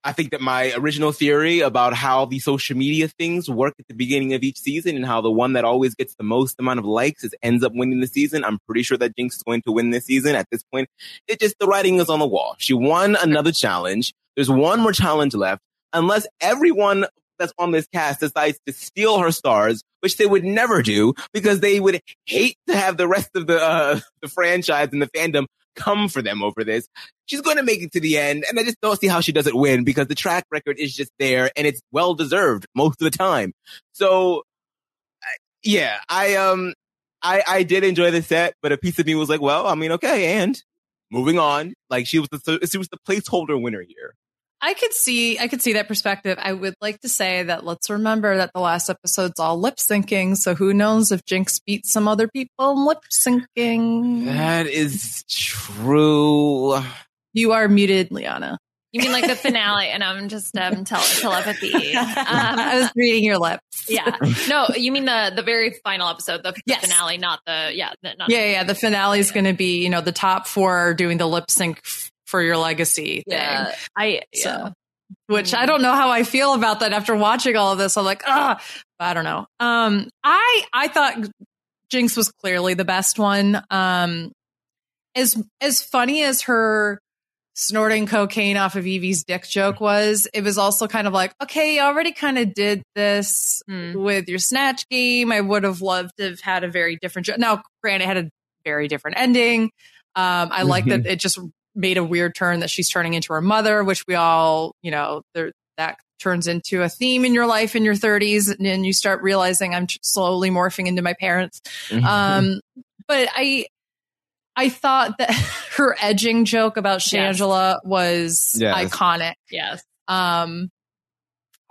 I think that my original theory about how the social media things work at the beginning of each season and how the one that always gets the most amount of likes is ends up winning the season. I'm pretty sure that Jinkx is going to win this season. At this point, it just the writing is on the wall. She won another challenge. There's one more challenge left. Unless everyone that's on this cast decides to steal her stars, which they would never do because they would hate to have the rest of the uh, <laughs> the franchise and the fandom come for them over this. She's going to make it to the end, and I just don't see how she doesn't win because the track record is just there and it's well deserved most of the time. So, yeah, I um, I I did enjoy the set, but a piece of me was like, well, I mean, okay, and moving on. Like she was the she was the placeholder winner here. I could see I could see that perspective. I would like to say that let's remember that the last episode's all lip syncing, so who knows if Jinkx beats some other people in lip syncing. That is true. You are muted, Liana. You mean like the finale? And I'm just um, tele- telepathy. <laughs> Um, I was reading your lips. yeah. No, you mean the the very final episode, the, the Yes. finale, not the yeah, the, not Yeah, yeah. The finale is going to be, you know, the top four are doing the lip sync f- for your legacy thing. yeah. I So, yeah. which I don't know how I feel about that after watching all of this. I'm like, ah, I don't know. Um, I I thought Jinkx was clearly the best one. Um, as as funny as her snorting cocaine off of Yvie's dick joke was, it was also kind of like, okay, you already kind of did this Mm. with your snatch game. I would have loved to have had a very different joke. Now, granted, it had a very different ending. Um, I like that <laughs> it just made a weird turn that she's turning into her mother, which we all, you know, there, that turns into a theme in your life in your 30s, and then you start realizing I'm slowly morphing into my parents. Um, but I, I thought that <laughs> her edging joke about Shangela was Yes. iconic. yes. Um,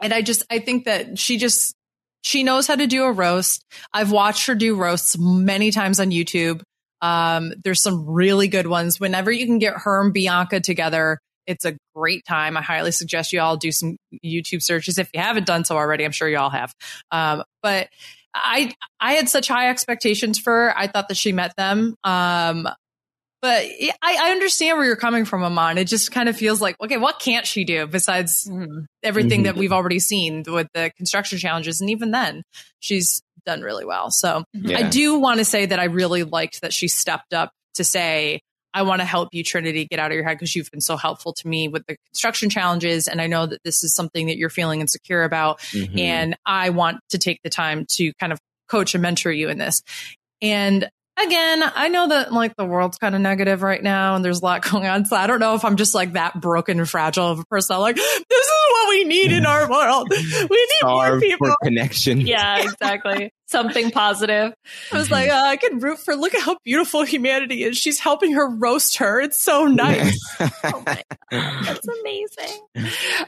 and I just, I think that she just, she knows how to do a roast. I've watched her do roasts many times on YouTube. Um, there's some really good ones. Whenever you can get her and Bianca together, it's a great time. I highly suggest you all do some YouTube searches if you haven't done so already. I'm sure you all have. Um, but I, I had such high expectations for her. I thought that she met them. Um, but I, I understand where you're coming from, Amon. It just kind of feels like, okay, what can't she do besides everything that we've already seen with the construction challenges? And even then, she's done really well. So I do want to say that I really liked that she stepped up to say, I want to help you, Trinity, get out of your head because you've been so helpful to me with the construction challenges. And I know that this is something that you're feeling insecure about. Mhm. And I want to take the time to kind of coach and mentor you in this. And again, I know that like the world's kind of negative right now and there's a lot <laughs> going on. So I don't know if I'm just like that broken and fragile of a person. I'm like, this is what we need in our world. <laughs> We need more people. for connection. Yeah, exactly. Something positive. I was like, uh, I can root for. Look at how beautiful humanity is. She's helping her roast her. It's so nice. <laughs> That's amazing.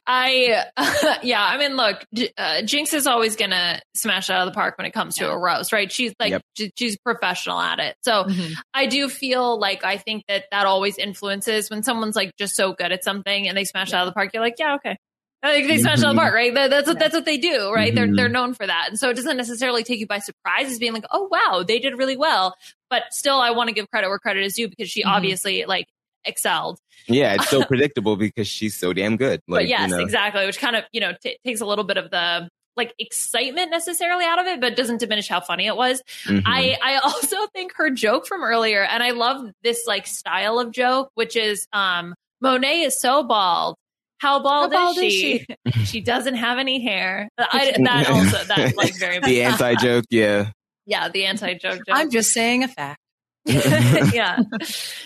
I, <laughs> yeah, I mean, look, uh, Jinkx is always going to smash out of the park when it comes to a roast, right? She's like, Yep. she- she's professional at it. So Mm-hmm. I do feel like I think that that always influences when someone's like just so good at something and they smash out of the park. You're like, yeah, okay. Like they smash out of the park, right? That- That's what, that's what they do, right? They're, Mhm. they're known for that. And so it doesn't necessarily take you by surprise as being like, oh, wow, they did really well. But still, I want to give credit where credit is due because she Mhm. obviously like excelled. Yeah, it's so <laughs> predictable because she's so damn good. Like, but yes, you know. exactly, which kind of you know t- takes a little bit of the like excitement necessarily out of it, but doesn't diminish how funny it was. Mhm. I I also <laughs> think her joke from earlier, and I love this like style of joke, which is um Monet is so bald. How bald, How bald is, is she? she <laughs> <laughs> doesn't have any hair. I, that also that <laughs> like very the anti joke, yeah. yeah the anti joke joke. I'm just saying a fact. yeah.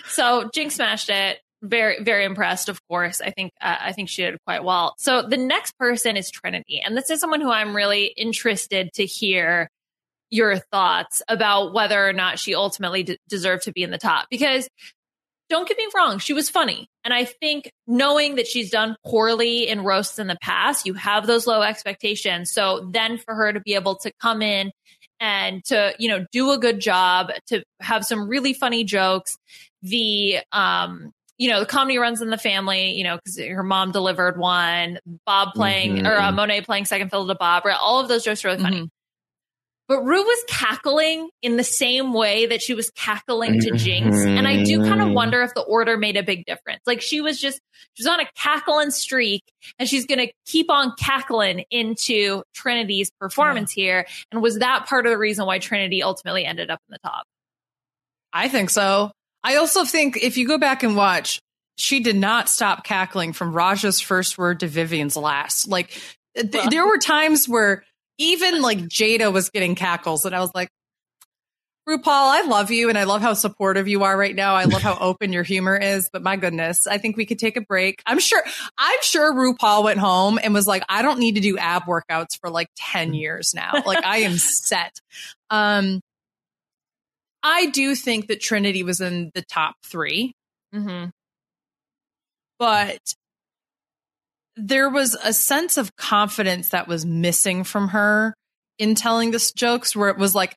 So Jinkx smashed it. Very, very impressed. Of course, I think uh, I think she did quite well. So the next person is Trinity, and this is someone who I'm really interested to hear your thoughts about whether or not she ultimately d- deserved to be in the top. Because don't get me wrong, she was funny, and I think knowing that she's done poorly in roasts in the past, you have those low expectations. So then for her to be able to come in and to you know do a good job to have some really funny jokes the um you know the comedy runs in the family you know because her mom delivered one bob playing Mhm. or uh, monet playing second fiddle to bob right? all of those jokes are really funny but Ru was cackling in the same way that she was cackling to Jinkx. And I do kind of Mhm. wonder if the order made a big difference. Like she was just, she was on a cackling streak and she's going to keep on cackling into Trinity's performance here. And was that part of the reason why Trinity ultimately ended up in the top? I think so. I also think if you go back and watch, she did not stop cackling from Raja's first word to Vivienne's last. Like th- Well- there were times where even like Jada was getting cackles, and I was like, RuPaul, I love you and I love how supportive you are right now. I love how <laughs> open your humor is, but my goodness, I think we could take a break. I'm sure, I'm sure RuPaul went home and was like, I don't need to do ab workouts for like 10 <laughs> years now. Like I am set. Um, I do think that Trinity was in the top three, Mm-hmm. but there was a sense of confidence that was missing from her in telling this jokes where it was like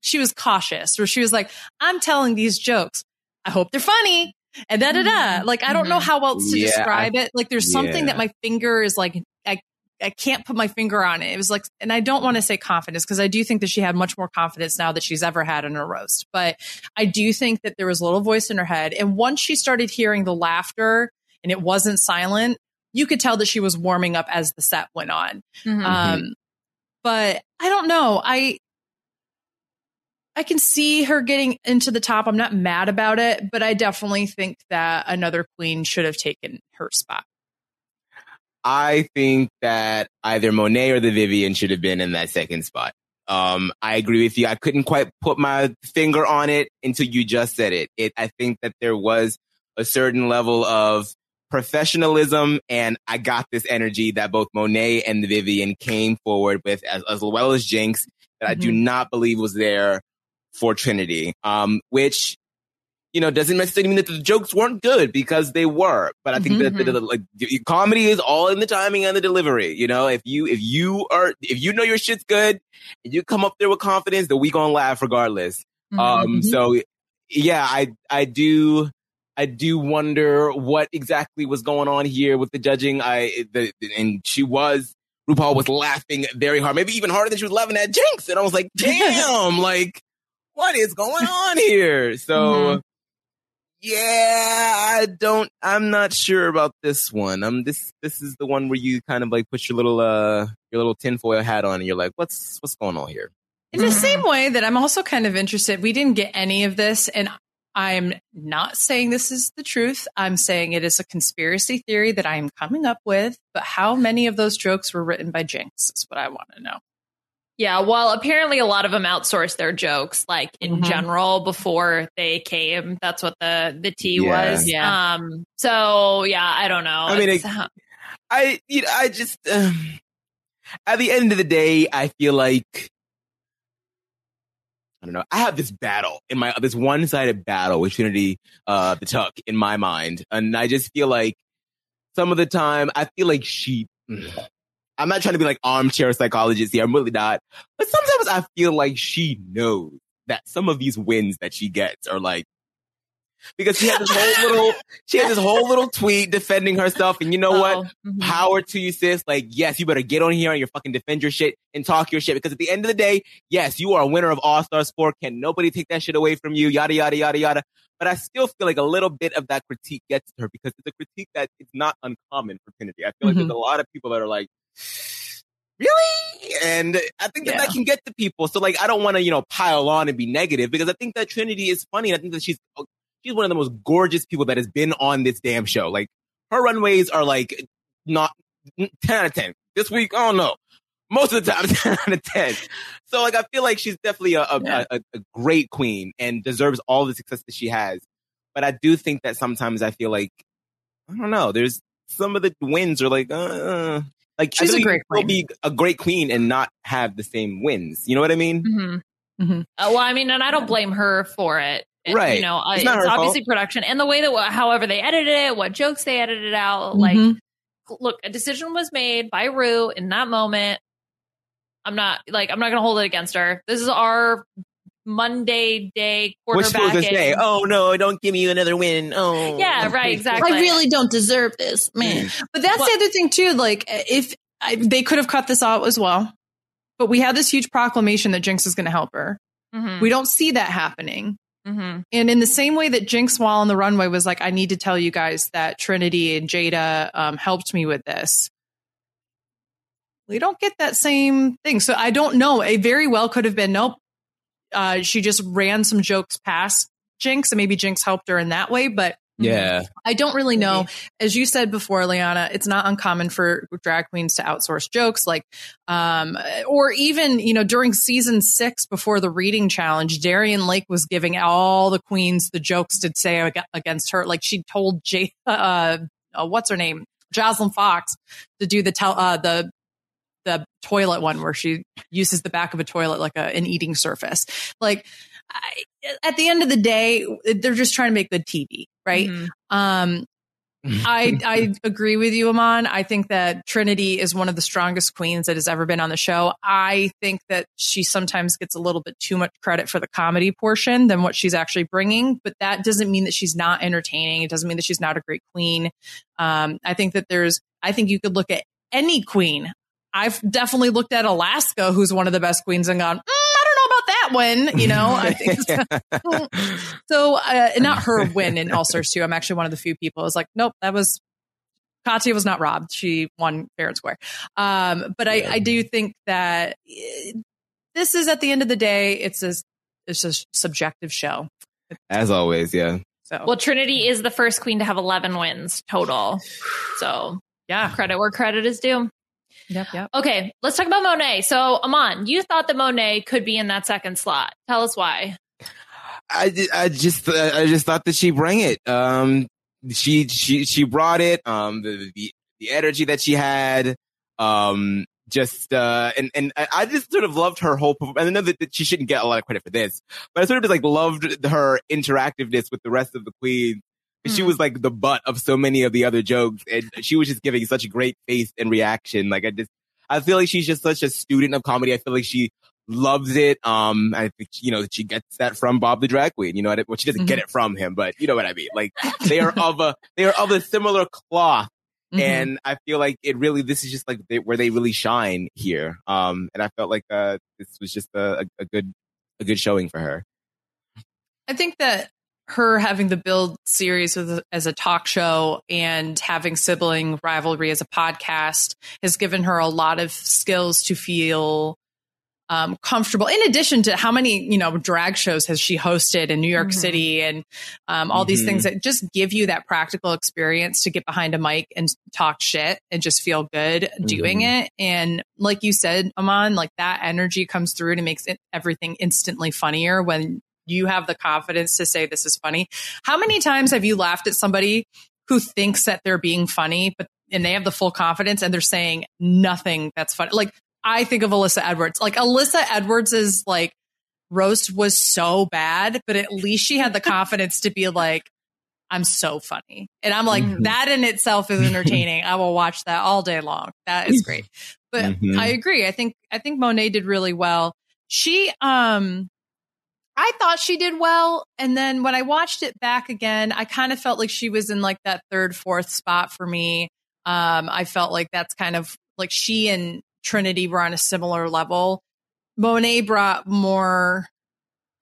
she was cautious or she was like, I'm telling these jokes. I hope they're funny. And da da da. Mm-hmm. Like I don't know mm-hmm. how else to Yeah, describe I- it. Like there's something yeah. that my finger is like I I can't put my finger on it. It was like, and I don't want to say confidence because I do think that she had much more confidence now that she's ever had in her roast. But I do think that there was a little voice in her head. And once she started hearing the laughter and it wasn't silent, you could tell that she was warming up as the set went on. Mhm. Um, but I don't know. I I can see her getting into the top. I'm not mad about it, but I definitely think that another queen should have taken her spot. I think that either Monet or the Vivienne should have been in that second spot. Um, I agree with you. I couldn't quite put my finger on it until you just said it. It, I think that there was a certain level of professionalism and I got this energy that both Monet and Vivienne came forward with as, as well as Jinkx that I do mm-hmm. not believe was there for Trinity. Um, which you know, doesn't necessarily mean that the jokes weren't good because they were. But I think mm-hmm, that the, the, like comedy is all in the timing and the delivery. You know, if you if you are if you know your shit's good and you come up there with confidence, then we gonna laugh regardless. Um, so yeah, I I do I do wonder what exactly was going on here with the judging. I the and she was RuPaul was laughing very hard, maybe even harder than she was laughing at Jinkx, and I was like, <laughs> damn, like what is going on here? So. Mm-hmm. Yeah, I don't. I'm not sure about this one. Um, this this is the one where you kind of like put your little uh your little tinfoil hat on, and you're like, what's what's going on here? In the same way that I'm also kind of interested, we didn't get any of this, and I'm not saying this is the truth. I'm saying it is a conspiracy theory that I am coming up with. But how many of those jokes were written by Jinkx is what I want to know. Yeah, well, apparently a lot of them outsourced their jokes, like in Mhm. general, before they came. That's what the the tea Yeah. was. Yeah. Um. So yeah, I don't know. I mean, It's, it- I you know I just um, at the end of the day, I feel like I don't know. I have this battle in my this one sided battle with Trinity uh the Tuck in my mind, and I just feel like some of the time I feel like she. <sighs> I'm not trying to be like armchair psychologist here. I'm really not. But sometimes I feel like she knows that some of these wins that she gets are like because she had this whole little she had this whole little tweet defending herself and you know what? Oh, mhm. power to you sis. Like yes you better get on here and you fucking defend your shit and talk your shit. Because at the end of the day yes you are a winner of All Stars 4. Can nobody take that shit away from you? Yada yada yada yada. But i still feel like a little bit of that critique gets to her because it's a critique that it's not uncommon for Trinity. i feel like Mhm. there's a lot of people that are like really? And i think that that can get to people. So like i don't want to you know pile on and be negative because i think that trinity is funny and i think that she's she's one of the most gorgeous people that has been on this damn show. Like her runways are like not 10 out of 10. This week, I don't know. Most of the time, <laughs> 10 out of 10. So like, I feel like she's definitely a, a, Yeah. a, a great queen and deserves all the success that she has. But I do think that sometimes I feel like, I don't know, there's some of the wins are like, uh, like She's a great like you can still be a great queen and not have the same wins. You know what I mean? Mhm. Mhm. Uh, well, I mean, and I don't blame her for it. It- Right. You know, uh, It's it's, not her obviously fault. production and the way that, however, they edited it, what jokes they edited out. Mhm. Like, look, a decision was made by Ru in that moment. I'm not like I'm not gonna hold it against her. This is our Monday day quarterback. feels say, oh no, don't give me another win. Oh, Yeah, right, exactly. I really don't deserve this, man. But that's the other thing too. Like, if I, they could have cut this out as well, but we had this huge proclamation that Jinkx is going to help her. Mhm. We don't see that happening. Mhm. And in the same way that Jinkx, while on the runway, was like, "I need to tell you guys that Trinity and Jada um, helped me with this." We don't get that same thing, so I don't know. It very well could have been nope. Uh, she just ran some jokes past Jinkx, and maybe Jinkx helped her in that way. But Yeah. I don't really know. As you said before, Liana, it's not uncommon for drag queens to outsource jokes, like, um, or even you know during season six before the reading challenge, Darienne Lake was giving all the queens the jokes to say against her. Like she told Jay, <laughs> uh, uh, what's her name, Joslyn Fox, to do the tell uh, the the toilet one where she uses the back of a toilet like a, an eating surface. Like I, at the end of the day, they're just trying to make good TV, right? Um, I I <laughs> agree with you, Amon. I think that Trinity is one of the strongest queens that has ever been on the show. I think that she sometimes gets a little bit too much credit for the comedy portion than what she's actually bringing. But that doesn't mean that she's not entertaining. It doesn't mean that she's not a great queen. Um, I think that there's. I think you could look at any queen. I've definitely looked at Alaska, who's one of the best queens, and gone. Mm, I don't know about that one. You know, I think <laughs> <laughs> so. Uh, not her win in All Stars 2. I'm actually one of the few people. I was like, nope, that was Katya was not robbed. She won fair and square. Um, but I, I do think that eh, this is at the end of the day, it's a it's a subjective show. As always, yeah. So Well, Trinity is the first queen to have 11 wins total. So, yeah, credit where credit is due. Yep, yep. Okay, let's talk about Monet. So, Amon, you thought that Monet could be in that second slot. Tell us why. I, I just I just thought that she bring it. Um, she she she brought it. Um, the the, the energy that she had. Um, just uh, and and I I just sort of loved her whole. perform- And I know that, that she shouldn't get a lot of credit for this, but I sort of just like loved her interactiveness with the rest of the queens. And She was like the butt of so many of the other jokes, and she was just giving such a great face and reaction. Like I just, I feel like she's just such a student of comedy. I feel like she loves it. Um, I think you know she gets that from Bob the Drag Queen. You know, what? well, she doesn't get it from him, but you know what I mean. Like <laughs> they are of a they are of a similar cloth, Mhm. and I feel like it really this is just like they, where they really shine here. Um, and I felt like uh this was just a, a good a good showing for her. I think that her having the build series as a, talk show and having sibling rivalry as a podcast has given her a lot of skills to feel um, comfortable. In addition to how many, you know, drag shows has she hosted in New York Mm-hmm. City and um, all these Mhm. things that just give you that practical experience to get behind a mic and talk shit and just feel good doing Mhm. it. And like you said, Amon, like that energy comes through and it makes it, everything instantly funnier when you have the confidence to say this is funny. How many times have you laughed at somebody who thinks that they're being funny, but and they have the full confidence and they're saying nothing that's funny? Like I think of Alyssa Edwards. Like Alyssa Edwards is like roast was so bad, but at least she had the <laughs> confidence to be like, I'm so funny. And I'm like, Mhm. that in itself is entertaining. I will watch that all day long. That is great. But Mhm. I agree. I think I think Monet did really well. She um I thought she did well. And then when I watched it back again, I kind of felt like she was in like that third, fourth spot for me. Um, I felt like that's kind of like she and Trinity were on a similar level. Monet brought more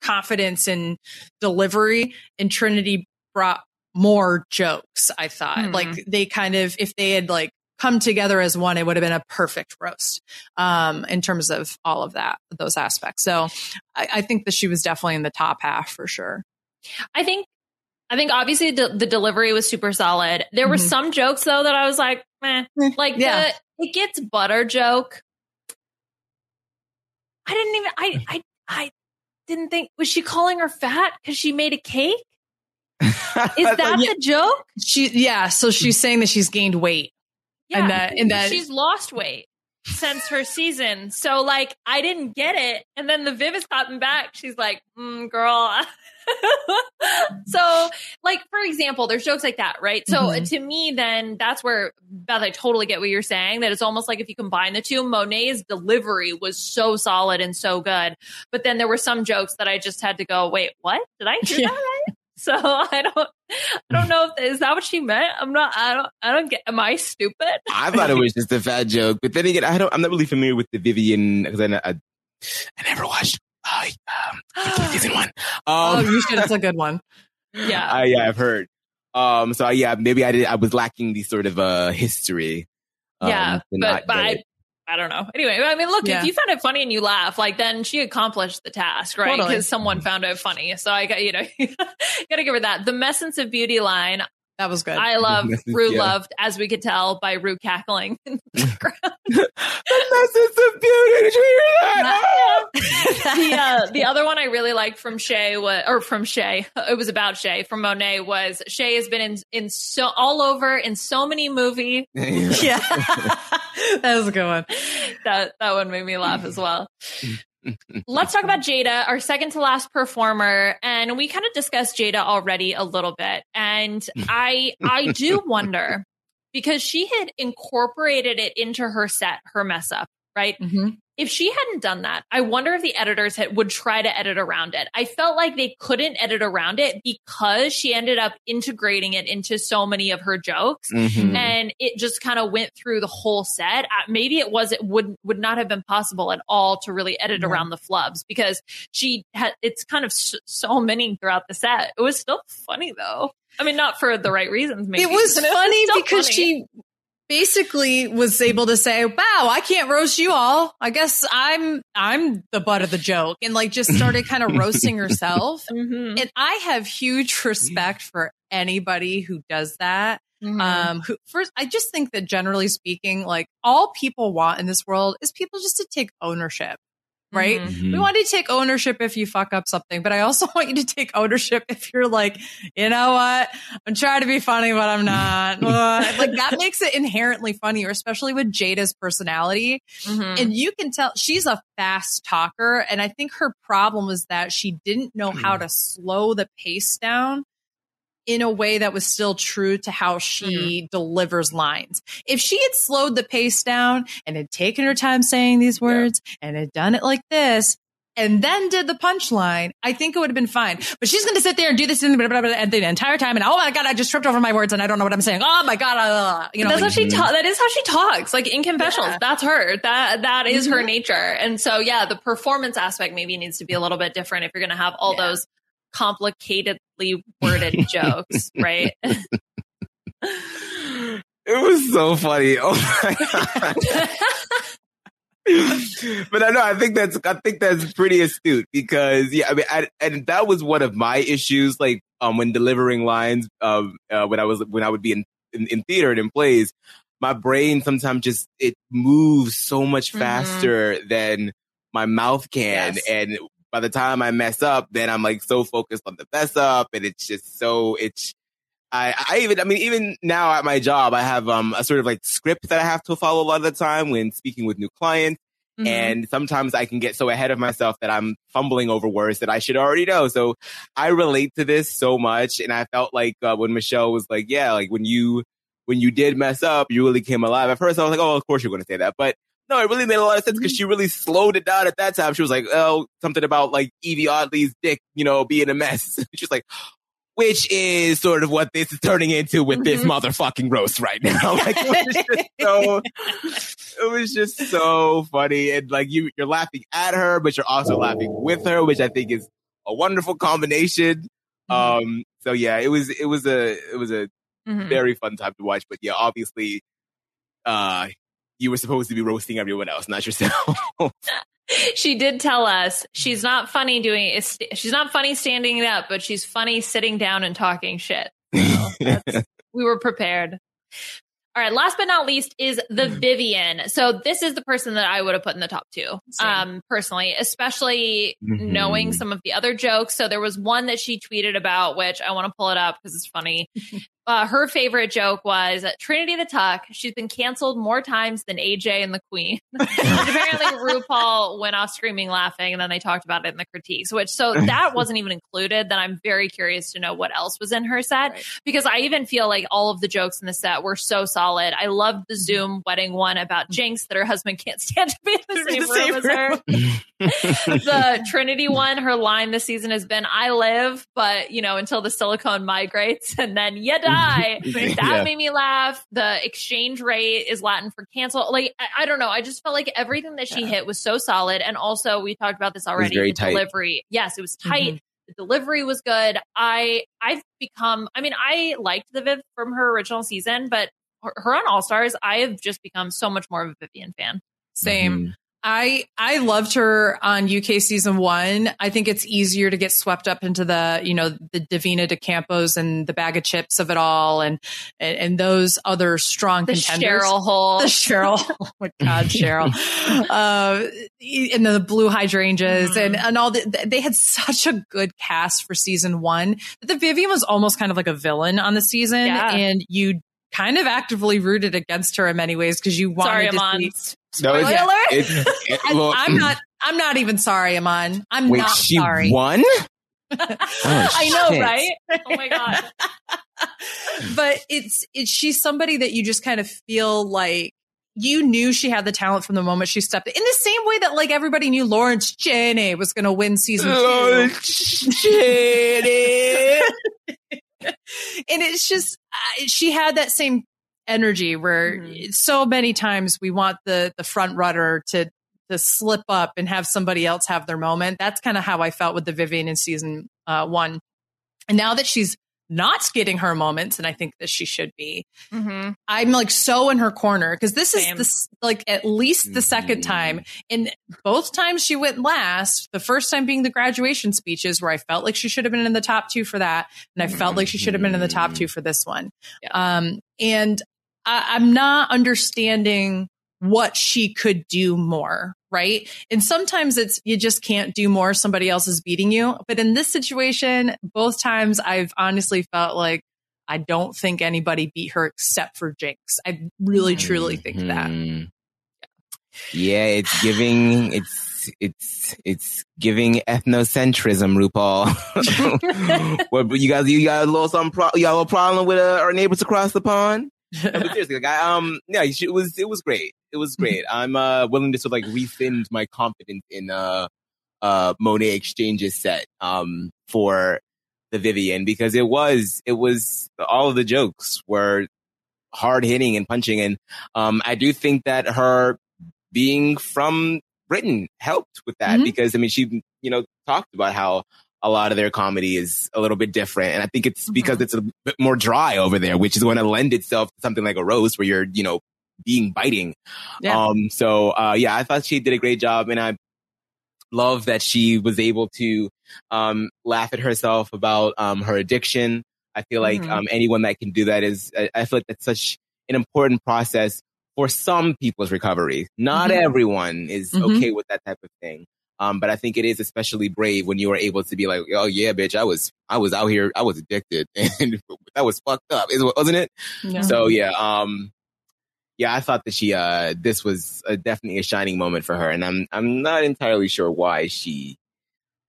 confidence and delivery, and Trinity brought more jokes, I thought. Hmm. Like they kind of, if they had like come together as one, it would have been a perfect roast um, in terms of all of that, those aspects. So I, I think that she was definitely in the top half for sure. I think I think obviously the, the delivery was super solid. There were Mhm. some jokes though that I was like, meh. Like yeah. the it gets butter joke. I didn't even I I I didn't think was she calling her fat because she made a cake? <laughs> Is that Yeah. the joke? She, yeah. So she's saying that she's gained weight. And that- and that- she's lost weight since her season. So like I didn't get it. And then the Viv is gotten back. She's like, mm, girl. <laughs> so like for example, there's jokes like that, right? So Mhm. to me, then that's where Beth, I totally get what you're saying. That it's almost like if you combine the two, Monet's delivery was so solid and so good. But then there were some jokes that I just had to go, wait, what? Did I hear <laughs> Yeah. that right? <laughs> So I don't, I don't know if is that what she meant. I'm not. I don't. I don't get. Am I stupid? I thought it was just a fat joke, but then again, I don't. I'm not really familiar with the Vivienne because I, I, I never watched uh, um, season one. <gasps> oh, Um, you should. It's a good one. <laughs> Yeah. I, yeah, I've heard. Um, so yeah, maybe I did. I was lacking the sort of uh history. um, yeah, but, but I. I don't know. Anyway, I mean, look, Yeah. if you found it funny and you laugh, like then she accomplished the task, right? Because Totally. someone found it funny. So I got you know, <laughs> got to give her that. The Messence of Beauty line, That was good. I love. Messence, Ru yeah. loved, as we could tell by Ru cackling. the <laughs> message of beauty. Did you hear that? the uh, the other one I really liked from Shea was, or from Shea, <laughs> it was about Shea from Monet was Shea has been in in so all over in so many movies. <laughs> yeah. that was a good one. That that one made me laugh as well. Let's talk about Jada, our second to last performer, and we kind of discussed Jada already a little bit. And <laughs> I I do wonder because she had incorporated it into her set, her mess up, right? Mhm. If she hadn't done that, I wonder if the editors had, would try to edit around it. I felt like they couldn't edit around it because she ended up integrating it into so many of her jokes Mhm. and it just kind of went through the whole set. Uh, maybe it was it would would not have been possible at all to really edit Yeah. around the flubs because she had it's kind of s- so many throughout the set. It was still funny though. I mean, not for the right reasons. Maybe It was but funny still because funny. she basically was able to say, "Wow, I can't roast you all. I guess I'm I'm the butt of the joke," and like just started kind of <laughs> roasting herself. Mhm. And I have huge respect for anybody who does that. Mhm. Um, who first, I just think that generally speaking, like all people want in this world is people just to take ownership. Right? Mhm. We want you to take ownership if you fuck up something, but I also <laughs> want you to take ownership if you're like, you know what? I'm trying to be funny, but I'm not. <laughs> Like that makes it inherently funnier, especially with Jada's personality. Mhm. And you can tell she's a fast talker. And I think her problem was that she didn't know how to slow the pace down in a way that was still true to how she delivers lines. If she had slowed the pace down and had taken her time saying these words and had done it like this, and then did the punchline, I think it would have been fine. But she's going to sit there and do this and, blah, blah, blah, and the entire time, and oh my god, I just tripped over my words and I don't know what I'm saying. Oh my god, uh, you know, that's like- how she ta- that is how she talks like in confessionals Yeah. that's her that that is her Mhm. nature and so yeah the performance aspect maybe needs to be a little bit different if you're going to have all Yeah. those complicatedly worded <laughs> jokes right <laughs> It was so funny. Oh my god. <laughs> but I know I think that's I think that's pretty astute because yeah I mean I, and that was one of my issues like um when delivering lines um uh, when I was when I would be in, in in theater and in plays my brain sometimes just it moves so much Mm-hmm. faster than my mouth can Yes. and by the time I mess up then I'm like so focused on the mess up and it's just so it's I, I even, I mean, even now at my job, I have um, a sort of like script that I have to follow a lot of the time when speaking with new clients. Mhm. And sometimes I can get so ahead of myself that I'm fumbling over words that I should already know. So I relate to this so much. And I felt like uh, when Michelle was like, yeah, like when you, when you did mess up, you really came alive. At first I was like, oh, of course you're going to say that. But no, it really made a lot of sense because she really slowed it down at that time. She was like, oh, something about like Yvie Oddly's dick, you know, being a mess. <laughs> She's like, which is sort of what this is turning into with this motherfucking roast right now. <laughs> Like, it was just <laughs> so, it was just so funny. And like you, you're laughing at her, but you're also laughing with her, which I think is a wonderful combination. Um, so yeah, it was, it was a, it was a Mhm. very fun time to watch. But yeah, obviously, uh, you were supposed to be roasting everyone else, not yourself. <laughs> she did tell us she's not funny doing is she's not funny standing it up, but she's funny sitting down and talking shit. <laughs> So we were prepared. All right, last but not least is the Vivienne. So this is the person that I would have put in the top two, um, personally, especially Mhm. knowing some of the other jokes. So there was one that she tweeted about, which I want to pull it up because it's funny. <laughs> uh, her favorite joke was Trinity the Tuck. She's been canceled more times than AJ and the Queen. <laughs> Apparently RuPaul went off screaming, laughing, and then they talked about it in the critiques. Which so that <laughs> wasn't even included. Then I'm very curious to know what else was in her set Right. because I even feel like all of the jokes in the set were so solid. I loved the Zoom wedding one about Jinkx that her husband can't <laughs> stand to be in the same, the same room as her. the Trinity one, her line this season has been "I live, but you know until the silicone migrates, and then you die." <laughs> That Yeah. made me laugh. The exchange rate is Latin for cancel. Like I, I don't know. I just felt like everything that she hit was so solid, and also we talked about this already. the tight. delivery, yes, it was tight. The delivery was good. I I've become. I mean, I liked the Viv from her original season, but her, her on All Stars, I have just become so much more of a Vivienne fan. Same. I I loved her on UK season one. I think it's easier to get swept up into the you know the Davina De Campos and the Baga Chipz of it all, and and, and those other strong The contenders. Cheryl hole. the Cheryl, oh my God, <laughs> Cheryl, uh, and the blue hydrangeas, and and all the, they had such a good cast for season one that the Vivian was almost kind of like a villain on the season, Yeah. and you kind of actively rooted against her in many ways because you Sorry, wanted to Amon. see. No, it's- Spoiler alert! it's- <laughs> it- I, well, I'm not. I'm not even sorry, Amon. I'm Wait, not she sorry. won? <laughs> Oh, I know, shit. right? Oh my god. <laughs> but it's it's she's somebody that you just kind of feel like you knew she had the talent from the moment she stepped in. In the same way that like everybody knew Lawrence Chaney was going to win season two. And it's just uh, she had that same energy where Mm-hmm. so many times we want the the front runner to to slip up and have somebody else have their moment. That's kind of how I felt with the Vivienne in season uh, one. And now that she's not getting her moments, and I think that she should be, Mm-hmm. I'm like so in her corner because this Same. is this like at least the second time, and both times she went last. The first time being the graduation speeches, where I felt like she should have been in the top two for that, and I felt like she should have been in the top two for this one. Um, and I, I'm not understanding what she could do more, right? And sometimes it's you just can't do more. Somebody else is beating you. But in this situation, both times I've honestly felt like I don't think anybody beat her except for Jinkx. I really truly think that. Mhm. Yeah, it's giving it's it's it's giving ethnocentrism, RuPaul. <laughs> <laughs> what you guys you got a little something pro- you got a little problem with uh, our neighbors across the pond? But seriously, like I, um yeah, it was it was great. It was great. I'm uh willing to sort of like rescind my confidence in uh uh Monet X Change's set um for the Vivienne because it was it was all of the jokes were hard hitting and punching and um I do think that her being from Britain helped with that Mhm. because I mean she you know talked about how a lot of their comedy is a little bit different and I think it's because it's a bit more dry over there which is going to lend itself to something like a roast where you're you know being biting. Yeah. Um, so uh, yeah, I thought she did a great job, and I love that she was able to um, laugh at herself about um, her addiction. I feel like Mhm. um, anyone that can do that is, I, I feel like that's such an important process for some people's recovery. Not Mhm. everyone is Mhm. okay with that type of thing. Um, but I think it is especially brave when you are able to be like, oh yeah, bitch, I was, I was out here, I was addicted <laughs> and that was fucked up, wasn't it? Yeah. So yeah, um, yeah, I thought that she, uh, this was a, definitely a shining moment for her, and I'm, I'm not entirely sure why she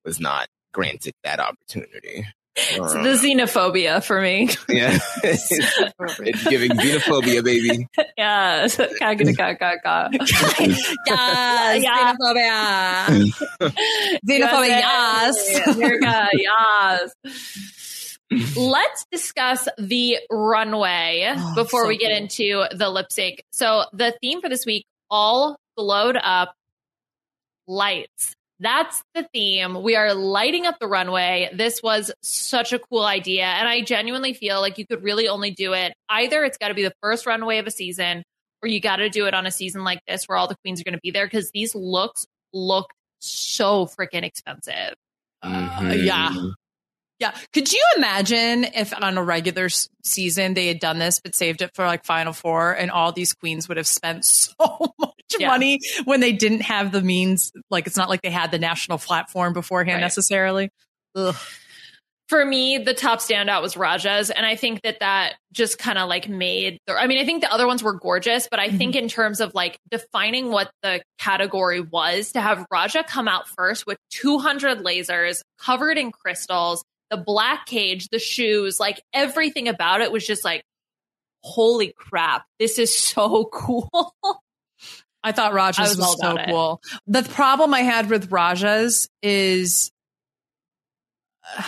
was not granted that opportunity. It's the xenophobia for me. <laughs> yeah, it's, it's giving xenophobia, baby. <laughs> yes. Ka-ga-ga-ga-ga. <laughs> Yes, xenophobia. Xenophobia, yes. America, yes. Let's discuss the runway Oh, before so we get cool. into the lip sync. So the theme for this week, all glowed up lights. That's the theme. We are lighting up the runway. This was such a cool idea. And I genuinely feel like you could really only do it either it's got to be the first runway of a season or you got to do it on a season like this where all the queens are going to be there because these looks look so freaking expensive. Uh, yeah. Yeah. Could you imagine if on a regular s- season they had done this but saved it for like Final Four and all these queens would have spent <laughs> so much Yeah. money when they didn't have the means? Like it's not like they had the national platform beforehand Right. necessarily. Ugh. For me, the top standout was Raja's, and I think that that just kind of like made. The, I mean, I think the other ones were gorgeous, but I mm-hmm. think in terms of like defining what the category was, to have Raja come out first with 200 lasers covered in crystals, the black cage, the shoes, like everything about it was just like, holy crap, this is so <laughs> cool. I thought I Raja's was was, so about it. cool. The problem I had with Raja's is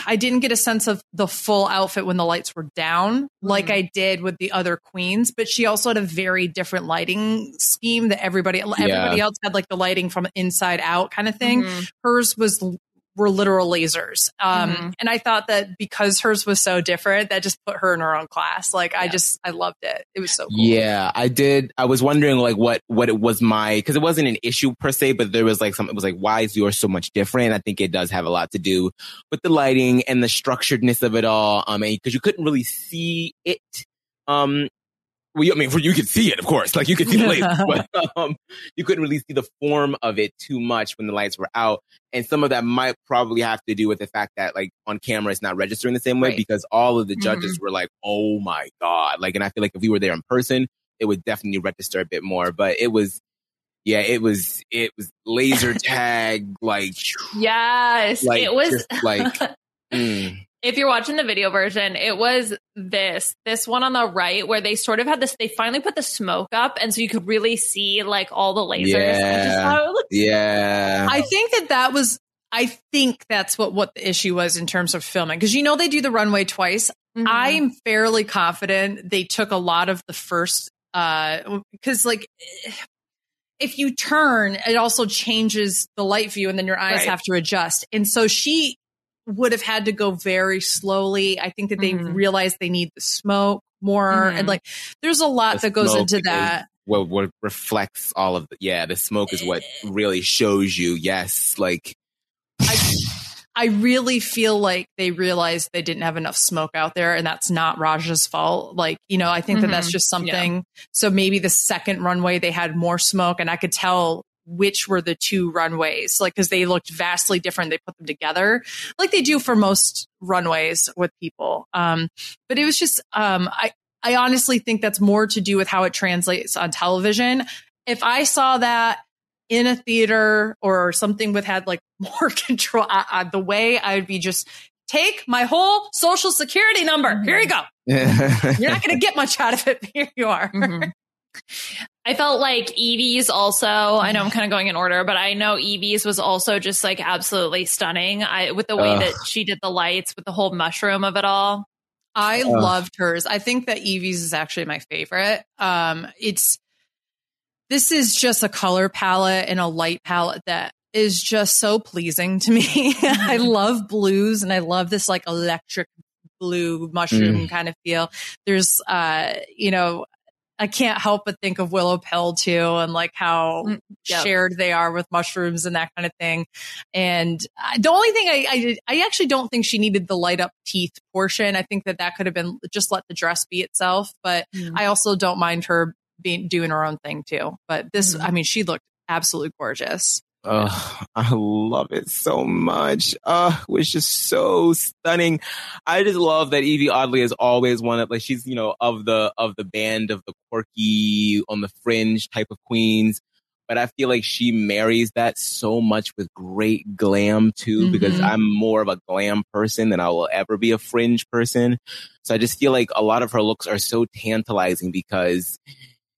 I didn't get a sense of the full outfit when the lights were down, like Mm-hmm. I did with the other queens. But she also had a very different lighting scheme that everybody everybody else had, like the lighting from inside out kind of thing. Mhm. Hers was were literal lasers, um, Mhm. and I thought that because hers was so different, that just put her in her own class. Like I just I loved it. It was so cool. Yeah, I did. I was wondering like what what it was my because it wasn't an issue per se, but there was like some. It was like why is yours so much different? I think it does have a lot to do with the lighting and the structuredness of it all. Um, because you couldn't really see it. Um, well, you- I mean, for you could see it, of course, like you could see the lights, <laughs> but um, you couldn't really see the form of it too much when the lights were out. And some of that might probably have to do with the fact that like on camera it's not registering the same way Right. because all of the judges were like, "Oh my god!" Like, and I feel like if we were there in person, it would definitely register a bit more. But it was, yeah, it was, it was laser <laughs> tag, like, yes, like it was just like, <laughs> mm. If you're watching the video version, it was this this one on the right where they sort of had this. They finally put the smoke up, and so you could really see like all the lasers. I just Yeah. thought it yeah, I think that that was. I think that's what what the issue was in terms of filming because you know they do the runway twice. Mhm. I'm fairly confident they took a lot of the first uh because like if you turn, it also changes the light view and then your eyes Right. have to adjust. And so she would have had to go very slowly. I think that they Mhm. realized they need the smoke more Mhm. and like there's a lot The that goes into is that. What what reflects all of the yeah, the smoke is what really shows you. Yes, like I I really feel like they realized they didn't have enough smoke out there, and that's not Raja's fault. Like, you know, I think that that's Mhm. just something. So maybe the second runway they had more smoke, and I could tell which were the two runways, like because they looked vastly different. They put them together, like they do for most runways with people. Um, but it was just, um, I I honestly think that's more to do with how it translates on television. If I saw that in a theater or something with had like <laughs> more control, the way I would be just take my whole social security number. Here you go. <laughs> You're not going to get much out of it. <laughs> Here you are. Mhm. I felt like Yvie's also, I know I'm kind of going in order, but I know Yvie's was also just like absolutely stunning. I with the way Ugh. that she did the lights with the whole mushroom of it all. I Ugh. loved hers. I think that Yvie's is actually my favorite. Um, it's this is just a color palette and a light palette that is just so pleasing to me. <laughs> I love blues and I love this like electric blue mushroom kind of feel. There's uh, you know, I can't help but think of Willow Pill too, and like how Mm, yep. shared they are with mushrooms and that kind of thing. And I, the only thing I, I I actually don't think she needed the light up teeth portion. I think that that could have been just let the dress be itself. But Mm. I also don't mind her being doing her own thing too. But this, Mhm. I mean, she looked absolutely gorgeous. Oh, I love it so much. Uh, it was just so stunning. I just love that Yvie Oddly is always one of like she's you know of the of the band of the quirky on the fringe type of queens, but I feel like she marries that so much with great glam too. Because Mhm. I'm more of a glam person than I will ever be a fringe person. So I just feel like a lot of her looks are so tantalizing because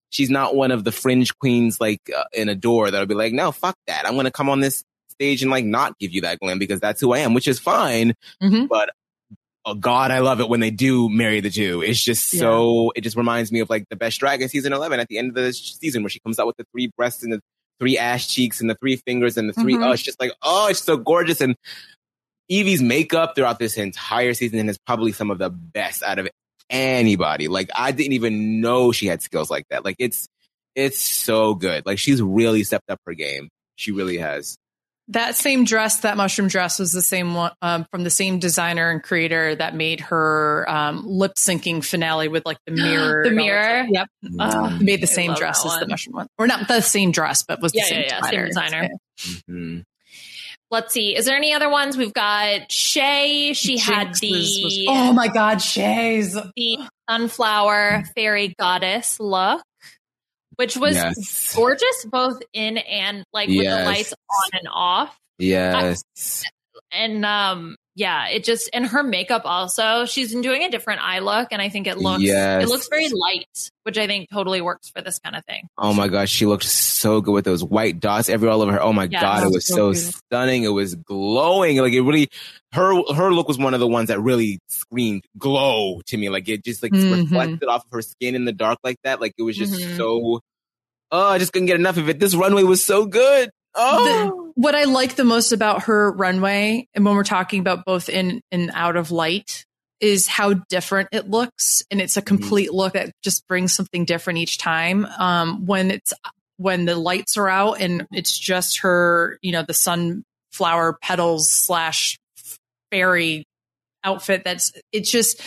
she's not one of the fringe queens like uh, in Adore that'll be like, no, fuck that. I'm going to come on this stage and like not give you that glam because that's who I am, which is fine. Mhm. But oh God, I love it when they do marry the two. It's just so, it just reminds me of like the best dragon season 11 at the end of the season where she comes out with the three breasts and the three ass cheeks and the three fingers and the 3 Mhm. oh, it's just like, oh, it's so gorgeous. And Yvie's makeup throughout this entire season is probably some of the best out of anybody. Like I didn't even know she had skills like that. Like it's it's so good. Like she's really stepped up her game. She really has. That same dress, that mushroom dress, was the same one um, from the same designer and creator that made her um, lip syncing finale with like the <gasps> mirror. The and all that mirror? stuff. Yep. Oh, made the same dress as the mushroom one, or not the same dress, but was Yeah, the same yeah, yeah, same designer. designer. Mhm. Let's see. Is there any other ones? We've got Shea. She had the was- oh my god, Shea's. the sunflower fairy goddess look, which was Yes. gorgeous both in and like with the lights on and off. Yes. And um yeah, it just and her makeup also. She's been doing a different eye look and I think it looks Yes. it looks very light, which I think totally works for this kind of thing. Oh my gosh, she looked so good with those white dots everywhere all over her. Oh my Yes. god, it was So so stunning. It was glowing. Like it really her her look was one of the ones that really screamed glow to me. Like it just like Mhm. reflected off of her skin in the dark like that. Like it was just Mhm. so Oh, I just couldn't get enough of it. This runway was so good. Oh The- what I like the most about her runway, and when we're talking about both in and out of light, is how different it looks, and it's a complete look that just brings something different each time. Um, when it's when the lights are out and it's just her, you know, the sunflower petals slash fairy outfit. That's it's just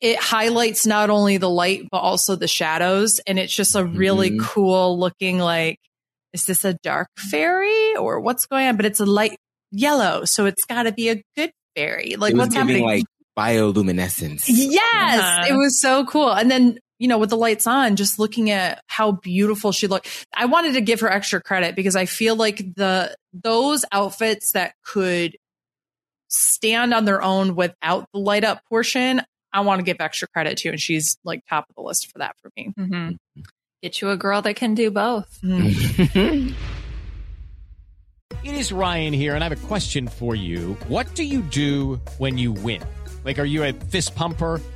it highlights not only the light but also the shadows, and it's just a really Mhm. cool looking like is this a dark fairy or what's going on? But it's a light yellow, so it's got to be a good fairy. Like it was what's happening? like bioluminescence. yes, Uh-huh. it was so cool. And then you know, with the lights on, just looking at how beautiful she looked, I wanted to give her extra credit because I feel like the those outfits that could stand on their own without the light up portion, I want to give extra credit to, and she's like top of the list for that for me. Mhm. Get you a girl that can do both. <laughs> It is Ryan here, and I have a question for you. What do you do when you win? Like, are you a fist pumper?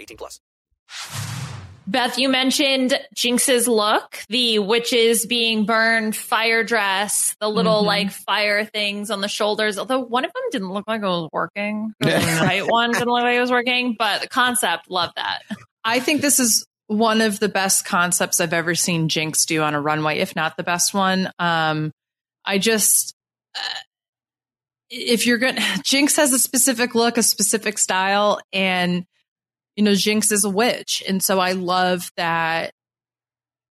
18 plus. Beth, you mentioned Jinkx's look, the witches being burned, fire dress, the little Mhm. like fire things on the shoulders. Although one of them didn't look like it was working. The right <laughs> one didn't look like it was working, but the concept, love that. I think this is one of the best concepts I've ever seen Jinkx do on a runway, if not the best one. Um, I just, uh, if you're going <laughs> to, Jinkx has a specific look, a specific style, and, you know, Jinkx is a witch. And so I love that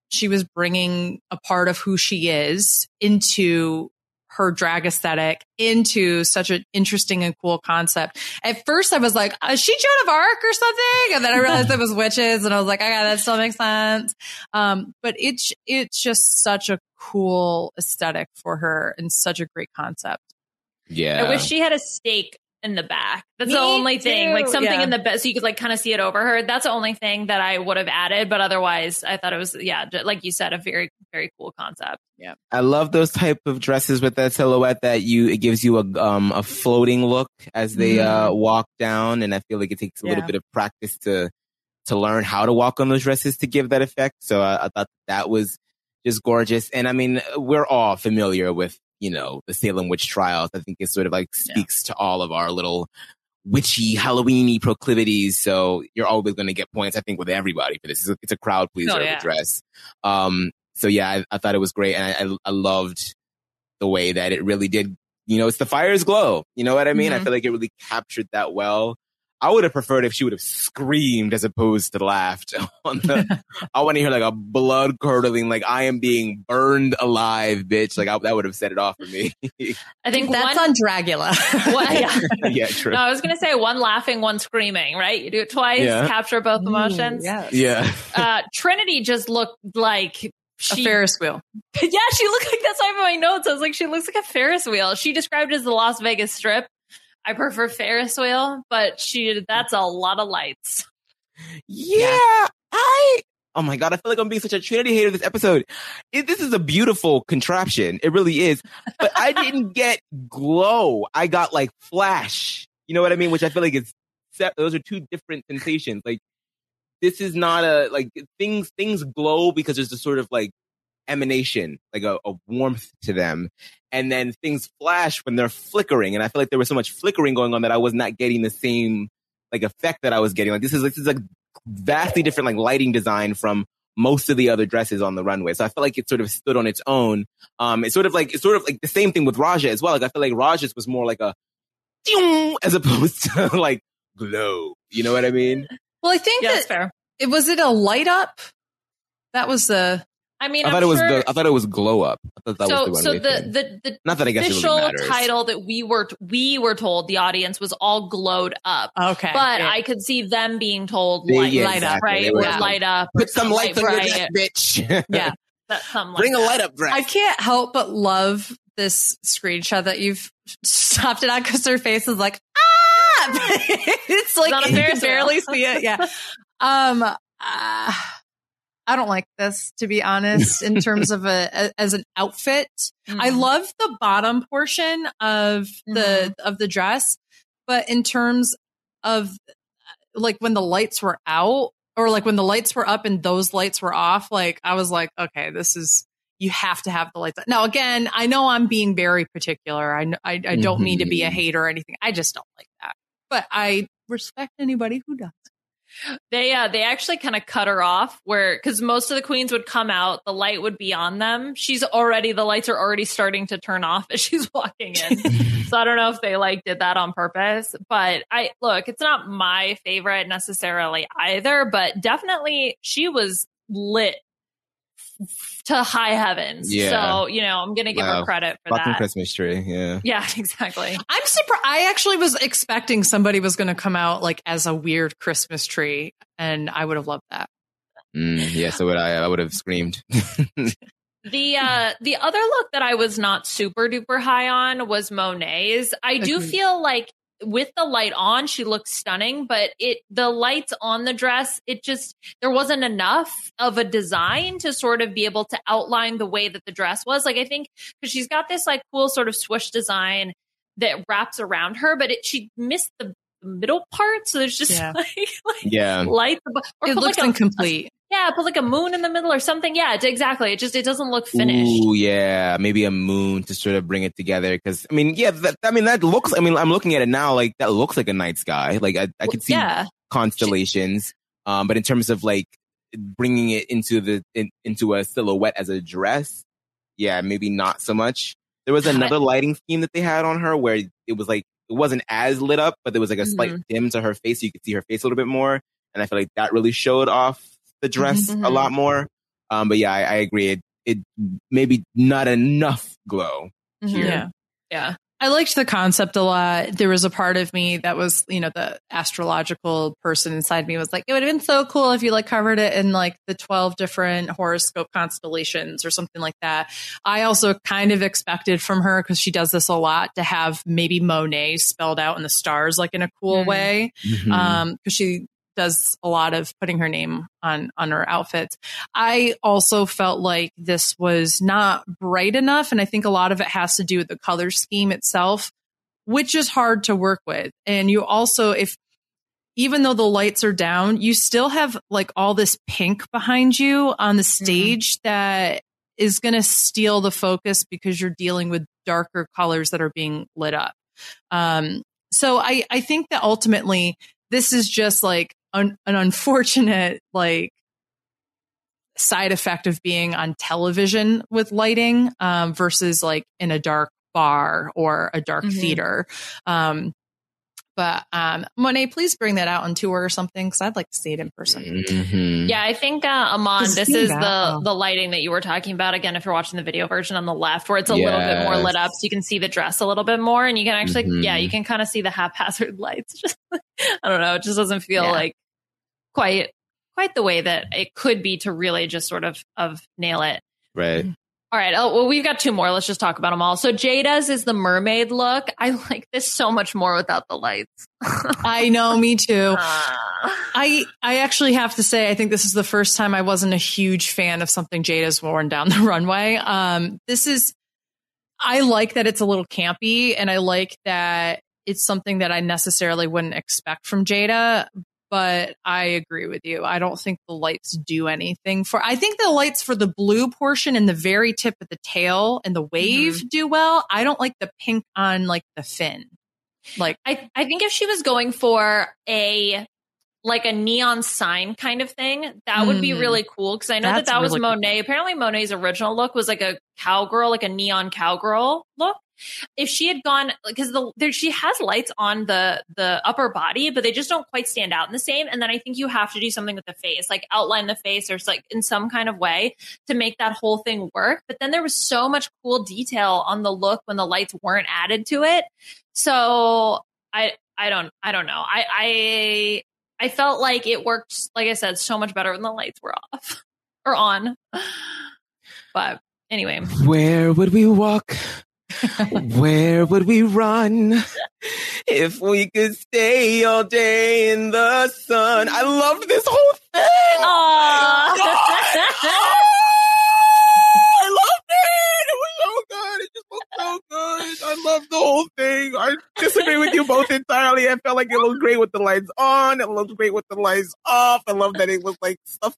she was bringing a part of who she is into her drag aesthetic into such an interesting and cool concept. At first I was like, is she Joan of Arc or something? And then I realized it was witches and I was like, "Oh okay, that still makes sense. Um, but it's, it's just such a cool aesthetic for her and such a great concept. Yeah. I wish she had a stake in the back. That's Me the only thing, like something Yeah. in the back, so you could like kind of see it over her. That's the only thing that I would have added. But otherwise, I thought it was yeah, like you said, a very very cool concept. Yeah. I love those type of dresses with that silhouette that you it gives you a um a floating look as they uh walk down, and I feel like it takes a little bit of practice to to learn how to walk on those dresses to give that effect. So I, I thought that was just gorgeous, and I mean we're all familiar with you know the Salem witch trials. I think it sort of like speaks to all of our little witchy Halloweeny proclivities. So you're always going to get points. I think with everybody for this, it's a, it's a crowd pleaser Oh, of yeah. a dress. Um, so yeah, I, I thought it was great, and I, I, I loved the way that it really did. You know, it's the fire's glow. You know what I mean? I Mhm. feel like it really captured that well. I would have preferred if she would have screamed as opposed to laughed <laughs> on the. I want to hear like a blood curdling, like I am being burned alive, bitch. Like I, that would have set it off for me. <laughs> I think That's one, on Dragula. <laughs> one- yeah. yeah, true. No, I was gonna say one laughing, one screaming. Right? You do it twice, Yeah. capture both emotions. yes. Yeah. Uh, Trinity just looked like A. Ferris wheel. yeah, she looked like that's why I have my notes. I was like, she looks like a Ferris wheel. She described it as the Las Vegas Strip. I prefer Ferris wheel, but she that's a lot of lights. Yeah, I. Oh my god, I feel like I'm being such a Trinity hater this episode. It, this is a beautiful contraption. It really is. But I didn't <laughs> get glow. I got like flash. You know what I mean? Which I feel like is se- those are two different sensations. Like this is not a like things things glow because there's a sort of like emanation, like a, a warmth to them. And then things flash when they're flickering. And I feel like there was so much flickering going on that I was not getting the same like effect that I was getting. Like this is this is like vastly different like lighting design from most of the other dresses on the runway. So I felt like it sort of stood on its own. Um, it's sort of like it's sort of like the same thing with Raja as well. Like I feel like Raja's was more like a <laughs> as opposed to like glow. You know what I mean? Well, I think Yeah, that that's fair. it was it a light up. That was the I mean, I I'm thought it was sure, the I thought it was glow up. I thought that so was the so the, the the Not that I guess it really official title that we were we were told the audience was all glowed up. okay, But yeah. I could see them being told light, yeah, light up, right? Or were like, light up. or Put some lights on light your dress, bright. bitch. <laughs> yeah. That, something like Bring a light up dress. I can't help but love this screenshot that you've stopped it on because her face is like ah. <laughs> it's like on a you can barely see it. Yeah. <laughs> Um. uh, I don't like this to be honest. In <laughs> terms of a, a- as an outfit, I Mhm. love the bottom portion of the mm-hmm. of the dress, but in terms of uh, like when the lights were out or like when the lights were up and those lights were off, like I was like, okay, this is you have to have the lights. on. Now again, I know I'm being very particular. I I, I don't mm-hmm. mean to be a hater or anything. I just don't like that. But I respect anybody who does. They uh they actually kind of cut her off where because most of the queens would come out, the light would be on them. She's already the lights are already starting to turn off as <laughs> she's walking in. <laughs> so I don't know if they like did that on purpose. But I look, it's not my favorite necessarily either, but definitely she was lit to high heavens. Yeah. So, you know, I'm gonna give Wow. her credit for Fucking that. Christmas tree. Yeah. Yeah, <laughs> exactly. I'm surprised. I actually was expecting somebody was going to come out like as a weird Christmas tree, and I would have loved that. Mm, yeah. So would I. I would have screamed. <laughs> The uh the other look that I was not super duper high on was Monet's. I do feel like with the light on, she looks stunning, but it the lights on the dress, it just there wasn't enough of a design to sort of be able to outline the way that the dress was. Like I think because she's got this like cool sort of swoosh design that wraps around her, but it she missed the middle part, so there's just Yeah. <laughs> like, like yeah. lights above- or It looks like a- incomplete. Yeah, put like a moon in the middle or something. Yeah, exactly. It just it doesn't look finished. Ooh, yeah, maybe a moon to sort of bring it together. Because I mean, yeah, that, I mean that looks. I mean, I'm looking at it now. Like that looks like a night sky. Like I, I could see yeah. constellations. Um, but in terms of like bringing it into the in, into a silhouette as a dress, yeah, maybe not so much. There was <laughs> another lighting scheme that they had on her where it was like it wasn't as lit up, but there was like a slight Mm-hmm. dim to her face, so you could see her face a little bit more. And I feel like that really showed off the dress a lot more. Um, but yeah, I, I agree. It, it maybe not enough glow. here. Yeah. Yeah. I liked the concept a lot. There was a part of me that was, you know, the astrological person inside me was like, it would have been so cool if you like covered it in like the 12 different horoscope constellations or something like that. I also kind of expected from her, because she does this a lot, to have maybe Monet spelled out in the stars, like in a cool Mhm. way. Mhm. Um, cause she does a lot of putting her name on on her outfits. I also felt like this was not bright enough and I think a lot of it has to do with the color scheme itself, which is hard to work with. And you also if even though the lights are down, you still have like all this pink behind you on the stage that is going to steal the focus because you're dealing with darker colors that are being lit up. Um, so I, I think that ultimately this is just like un, an unfortunate like side effect of being on television with lighting um, versus like in a dark bar or a dark Mhm. theater. Um, but um, Monet, please bring that out on tour or something because I'd like to see it in person. Mhm. Yeah, I think uh, Amon, Just this is that. the the lighting that you were talking about. Again, if you're watching the video version on the left, where it's a little bit more lit up, so you can see the dress a little bit more, and you can actually, Mhm. yeah, you can kind of see the haphazard <laughs> lights. Just, I don't know, it just doesn't feel Yeah. like quite quite the way that it could be to really just sort of of nail it. Right. All right. Oh, well, we've got two more. Let's just talk about them all. So Jaida's is the mermaid look. I like this so much more without the lights. <laughs> I know, me too. Ah. I I actually have to say I think this is the first time I wasn't a huge fan of something Jaida's worn down the <laughs> runway. Um, this is I like that it's a little campy, and I like that it's something that I necessarily wouldn't expect from Jaida. But I agree with you. I don't think the lights do anything for. I think the lights for the blue portion and the very tip of the tail and the wave do well. I don't like the pink on like the fin. Like I, I think if she was going for a like a neon sign kind of thing, that would be Mm. really cool because I know that That's that was really cool. Monet. Apparently, Monet's original look was like a cowgirl, like a neon cowgirl look. If she had gone because the there, she has lights on the the upper body, but they just don't quite stand out in the same. And then I think you have to do something with the face, like outline the face or like in some kind of way to make that whole thing work. But then there was so much cool detail on the look when the lights weren't added to it. So I I don't I don't know. I I I felt like it worked like I said so much better when the lights were off <laughs> or on. But anyway, Where would we walk? Where would we run if we could stay all day in the sun? I loved this whole thing. I <laughs> loved it. It was so good. It just looked so good. I love the whole thing. I disagree with you both entirely. I felt like it looked great with the lights on. It looked great with the lights off. I love that it looked like stuff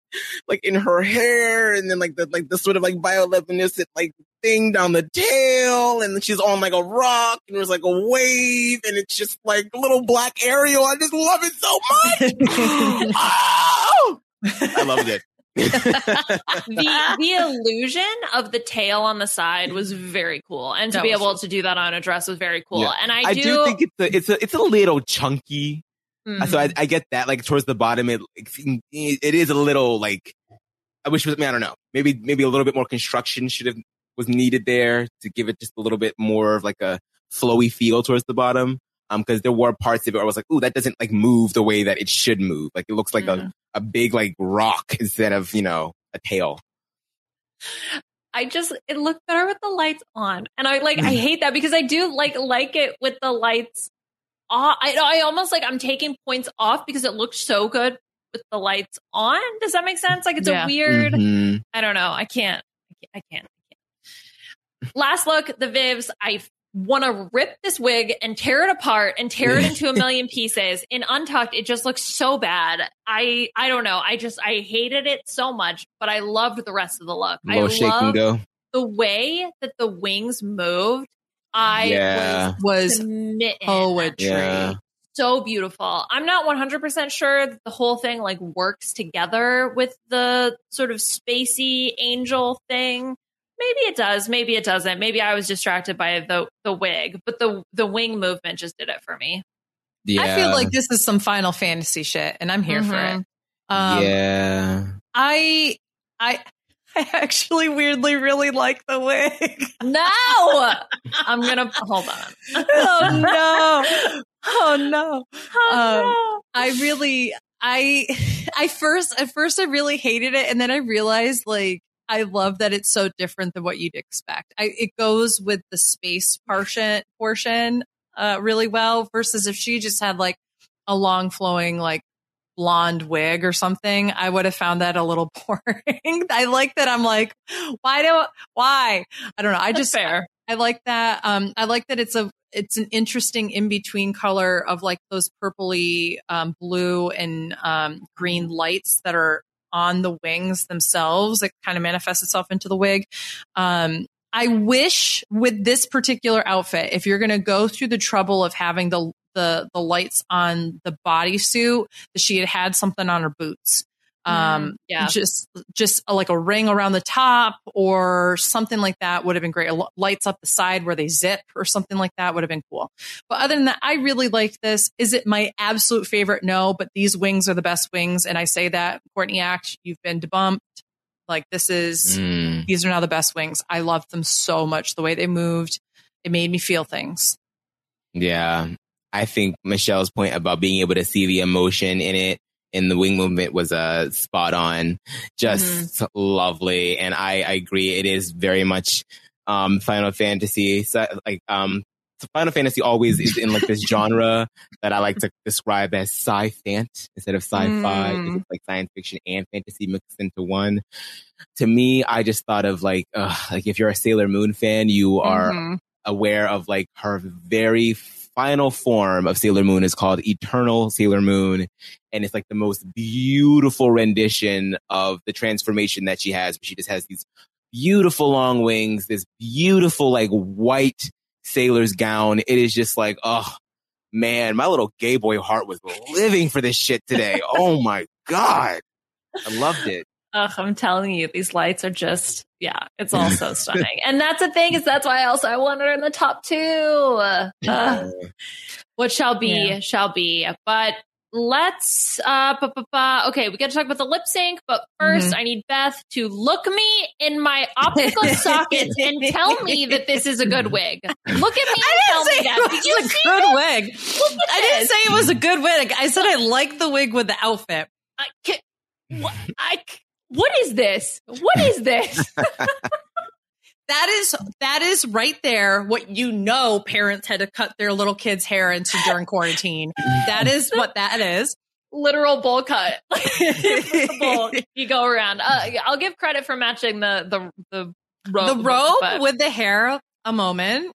like in her hair and then like the like the sort of like bioluminescent like thing down the tail and she's on like a rock and there's like a wave and it's just like a little black Ariel. I just love it so much. oh! <laughs> <gasps> I loved it. <laughs> the the illusion of the tail on the side was very cool, and to That be was able to do that on a dress was very cool. Yeah. And I, do, think it's a, it's a it's a little chunky. Mhm. So I, I get that. Like towards the bottom, it it is a little like I wish. it was- I don't know. Maybe maybe a little bit more construction should have was needed there to give it just a little bit more of like a flowy feel towards the bottom. Um, because there were parts of it where I was like, "Ooh, that doesn't like move the way that it should move. Like it looks like Mhm. a a big like rock <laughs> instead of you know a tail." I just it looked better with the lights on, and I like I hate that because I do like like it with the lights off. I I almost like I'm taking points off because it looks so good with the lights on. Does that make sense? Like it's Yeah. a weird. Mhm. I don't know. I can't. I can't. I can't. Last look, the Vivs. I want to rip this wig and tear it apart and tear it into a million pieces. <laughs> In Untucked, it just looks so bad. I I don't know. I just I hated it so much, but I loved the rest of the look. I Little shake love go. the way that the wings moved. I Yeah. was Was smitten poetry. Yeah. so beautiful. I'm not 100% sure that the whole thing like works together with the sort of spacey angel thing. Maybe it does, maybe it doesn't. Maybe I was distracted by the the wig, but the the wing movement just did it for me. Yeah. I feel like this is some Final Fantasy shit, and I'm here for Mhm. it. Um, yeah. I, I, <laughs> I actually weirdly really like the wig. No, I'm gonna hold on. <laughs> oh no! Oh no! <laughs> Oh, Um, no. I really, I, I first, at first, I really hated it, and then I realized like I love that it's so different than what you'd expect. I, it goes with the space portion portion uh, really well. Versus if she just had like a long flowing like blonde wig or something, I would have found that a little <laughs> boring. I like that. I'm like, why don't why? I don't know. I That's just fair. I like that. Um, I like that it's a it's an interesting in between color of like those purpley, um, blue and um, green lights that are on the wings themselves. It kind of manifests itself into the wig. Um, I wish with this particular outfit, if you're going to go through the trouble of having the the the lights on the bodysuit, that she had had something on her boots. Um, Mm, yeah. just just like a ring around the top or something like that would have been great. Lights up the side where they zip or something like that would have been cool. But other than that, I really like this. Is it my absolute favorite? No, but these wings are the best wings, and I say that Courtney Act, you've been debunked. Like this is Mm. these are now the best wings. I love them so much. The way they moved, it made me feel things. Yeah. I think Michelle's point about being able to see the emotion in it in the wing movement was uh, spot on. Just lovely. And I, I agree. It is very much um, Final Fantasy. So, like, um, Final Fantasy always is in like this <laughs> genre that I like to describe as sci-fant instead of sci-fi. Mm. It's like science fiction and fantasy mixed into one. To me, I just thought of like, uh, like if you're a Sailor Moon fan, you are Mhm. aware of like her very final form of Sailor Moon is called Eternal Sailor Moon. And it's like the most beautiful rendition of the transformation that she has. She just has these beautiful long wings, this beautiful like white sailor's gown. It is just like, oh man, my little gay boy heart was living for this shit today. <laughs> oh my God. I loved it. Ugh, I'm telling you, these lights are just yeah, it's all so <laughs> stunning. And that's the thing is that's why also I wanted her in the top two. Ugh. what shall be Yeah. shall be. But let's uh ba, ba, ba. okay, we got to talk about the lip sync, but 1st Mhm. I need Beth to look me in my optical <laughs> sockets and tell me that this is a good <laughs> wig. Look at me and tell me that. Did you see a good this? wig. Look at I didn't say it was a good wig. I said I like the wig with the outfit. I can what, I c- what is this? What is this? <laughs> <laughs> That is that is right there what you know parents had to cut their little kids' hair into during quarantine. That is what that is. literal bowl cut. <laughs> bowl. You go around. Uh, I'll give credit for matching the the the robe. the robe but- with the hair, a moment.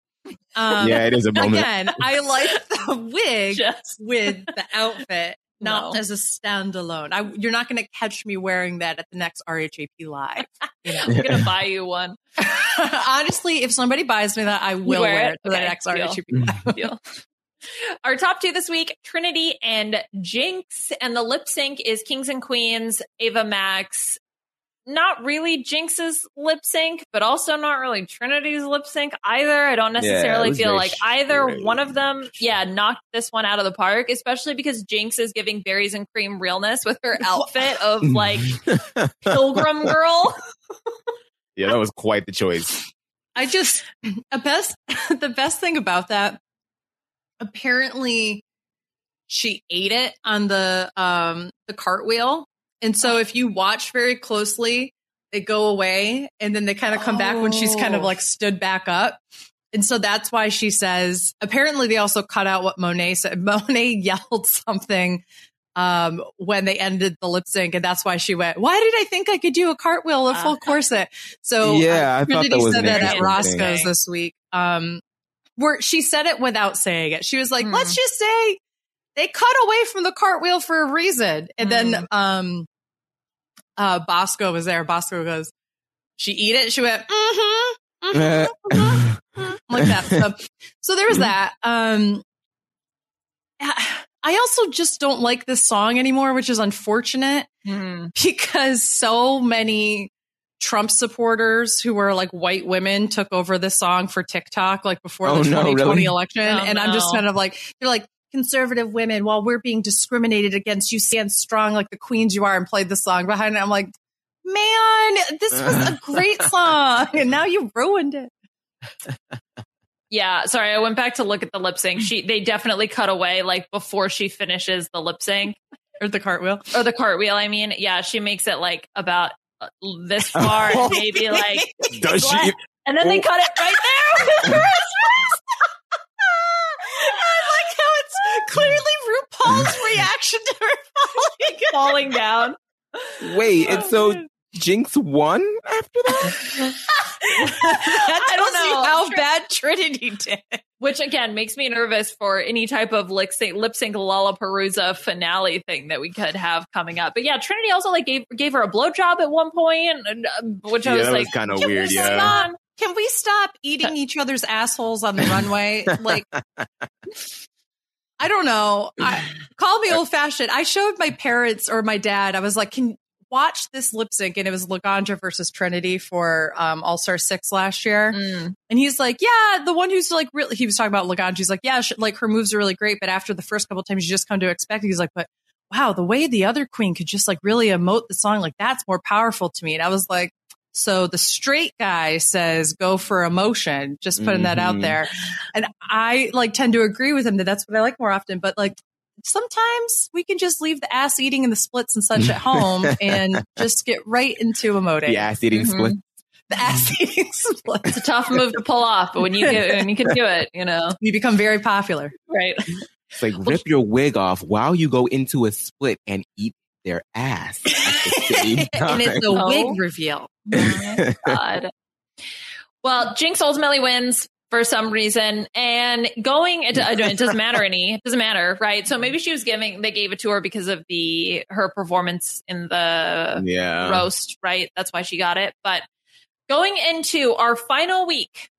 Um, Yeah, it is a moment. Again, I like the wig Just- with the outfit, not No. as a standalone. I, you're not going to catch me wearing that at the next RHAP live. You know? <laughs> I'm gonna buy you one. <laughs> Honestly, if somebody buys me that, I will wear wear, it? it for the next deal. RHAP mm. live. Deal. <laughs> Our top two this week: Trinity and Jinkx, and the lip sync is Kings and Queens, Ava Max. Not really Jinkx's lip sync, but also not really Trinity's lip sync either. I don't necessarily was feel like either strange. one of them, yeah, knocked this one out of the park, especially because Jinkx is giving berries and cream realness with her <laughs> outfit of like <laughs> pilgrim girl. Yeah, that was quite the choice. I just a best <laughs> the best thing about that apparently she ate it on the um the cartwheel. And so if you watch very closely, they go away and then they kind of come back when she's kind of Oh. like stood back up. And so that's why she says apparently they also cut out what Monet said. <laughs> Monet yelled something um when they ended the lip sync and that's why she went, Why did I think I could do a cartwheel a full Uh-huh. corset? So Yeah, I uh, thought that Trinity was said that at interesting Roscoe's thing. this week. Um, where she said it without saying it. She was like, Hmm. "Let's just say they cut away from the cartwheel for a reason." And Hmm. then, um, uh, Bosco was there. Bosco goes, "She eat it." She went, "Mm-hmm." mm-hmm, <laughs> like that. So, so there was that. Um, I also just don't like this song anymore, which is unfortunate Hmm. because so many Trump supporters who were like white women took over this song for TikTok, like before Oh, the no, 2020 really? election. Oh, and I'm just kind of like, they're like, conservative women, while we're being discriminated against, you stand strong like the queens you are and played the song behind it. I'm like, Man, this was a great <laughs> song, and now you ruined it. <laughs> Yeah, sorry, I went back to look at the lip sync. She they definitely cut away like before she finishes the lip sync <laughs> or the cartwheel or the cartwheel. I mean, yeah, she makes it like about uh, this far, and maybe like Does she? what? And then they cut it right there. I like how it's <laughs> clearly RuPaul's <laughs> reaction to her falling, <laughs> falling down. Wait, and so Jinkx won after that? I don't know. how bad Trinity did. Which again makes me nervous for any type of lip sync, lip sync Lollapalooza finale thing that we could have coming up. But yeah, Trinity also like gave gave her a blowjob at one point, and, uh, which I was like, kinda "Can we weird, yeah." stop?" Can we stop eating each other's assholes on the runway? Like, I don't know. I, <sighs> call me old fashioned. I showed my parents or my dad. I was like, "Can watch this lip sync?" And it was Laganja versus Trinity for um, All Star Six last year. Mm. And he's like, "Yeah, the one who's like really." He was talking about Laganja. He's like, "Yeah, she, like her moves are really great, but after the first couple times, you just come to expect." it." He's like, "But." Wow, the way the other queen could just like really emote the song, like that's more powerful to me. And I was like, so the straight guy says go for emotion, just putting that out Mhm. there. And I like tend to agree with him that that's what I like more often. But like sometimes we can just leave the ass eating and the splits and such at home and <laughs> just get right into emoting. The ass eating Mhm. split. The ass eating <laughs> split. It's a tough move to pull off, but when you get when you can do it, you know, You become very popular. right? It's like rip your wig off while you go into a split and eat their ass at the <laughs> same and it's a. Oh. wig reveal. <laughs> <laughs> God. Well, Jinkx ultimately wins for some reason, and going it, it doesn't matter any. It doesn't matter, right? So maybe she was giving they gave it to her because of the her performance in the yeah. roast, right? That's why she got it. But going into our final week,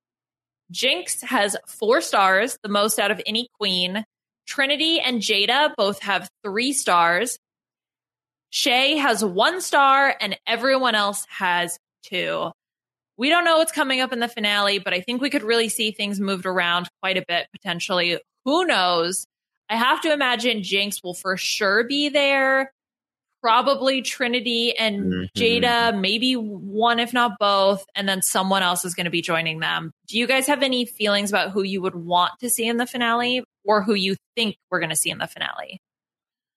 Jinkx has four stars, the most out of any queen. Trinity and Jaida both have three stars. Shea has one star, and everyone else has two. We don't know what's coming up in the finale, but I think we could really see things moved around quite a bit potentially. Who knows? I have to imagine Jinkx will for sure be there. Probably Trinity and Mhm. Jaida, maybe one, if not both, and then someone else is going to be joining them. Do you guys have any feelings about who you would want to see in the finale or who you think we're going to see in the finale?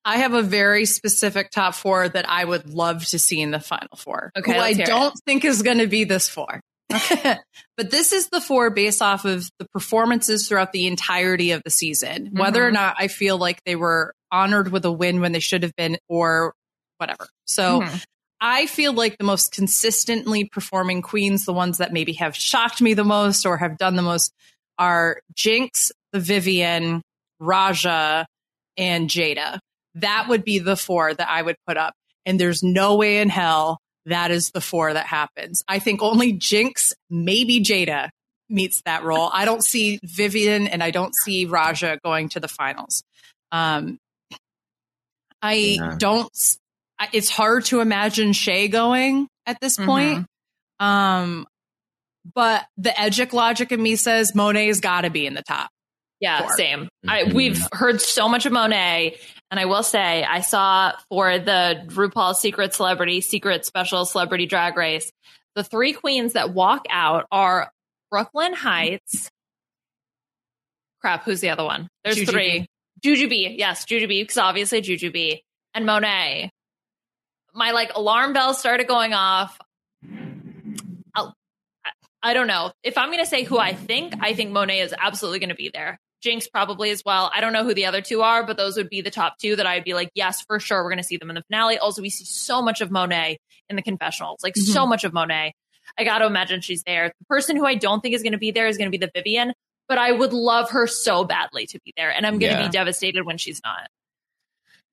I have a very specific top four that I would love to see in the final four. Okay, who I don't think is going to be this four. <laughs> but this is the four based off of the performances throughout the entirety of the season. Whether or Mhm. not I feel like they were honored with a win when they should have been, or whatever. So Mhm. I feel like the most consistently performing queens, the ones that maybe have shocked me the most or have done the most, are Jinkx, the Vivienne, Raja, and Jaida. That would be the four that I would put up. And there's no way in hell that is the four that happens. I think only Jinkx, maybe Jaida meets that role. I don't see Vivienne and I don't see Raja going to the finals. Um, I Yeah. don't, it's hard to imagine Shea going at this Mhm. point. Um, but the Edgic logic in me says Monet's got to be in the top. Yeah, Four. same. I, Mhm. we've heard so much of Monet, and I will say I saw for the RuPaul Secret Celebrity Secret Special Celebrity Drag Race, the three queens that walk out are Brooklyn Hytes. Crap, who's the other one? There's Jujubee. three. Jujubee, yes, Jujubee, because obviously Jujubee and Monet. My like alarm bells started going off. I'll, I- I don't know. If I'm going to say who I think, I think Monet is absolutely going to be there. Jinkx probably as well. I don't know who the other two are, but those would be the top two that I'd be like, yes, for sure, we're going to see them in the finale. Also, we see so much of Monet in the confessionals, like mm-hmm. so much of Monet. I got to imagine she's there. The person who I don't think is going to be there is going to be the Vivienne, but I would love her so badly to be there, and I'm going to Yeah. be devastated when she's not.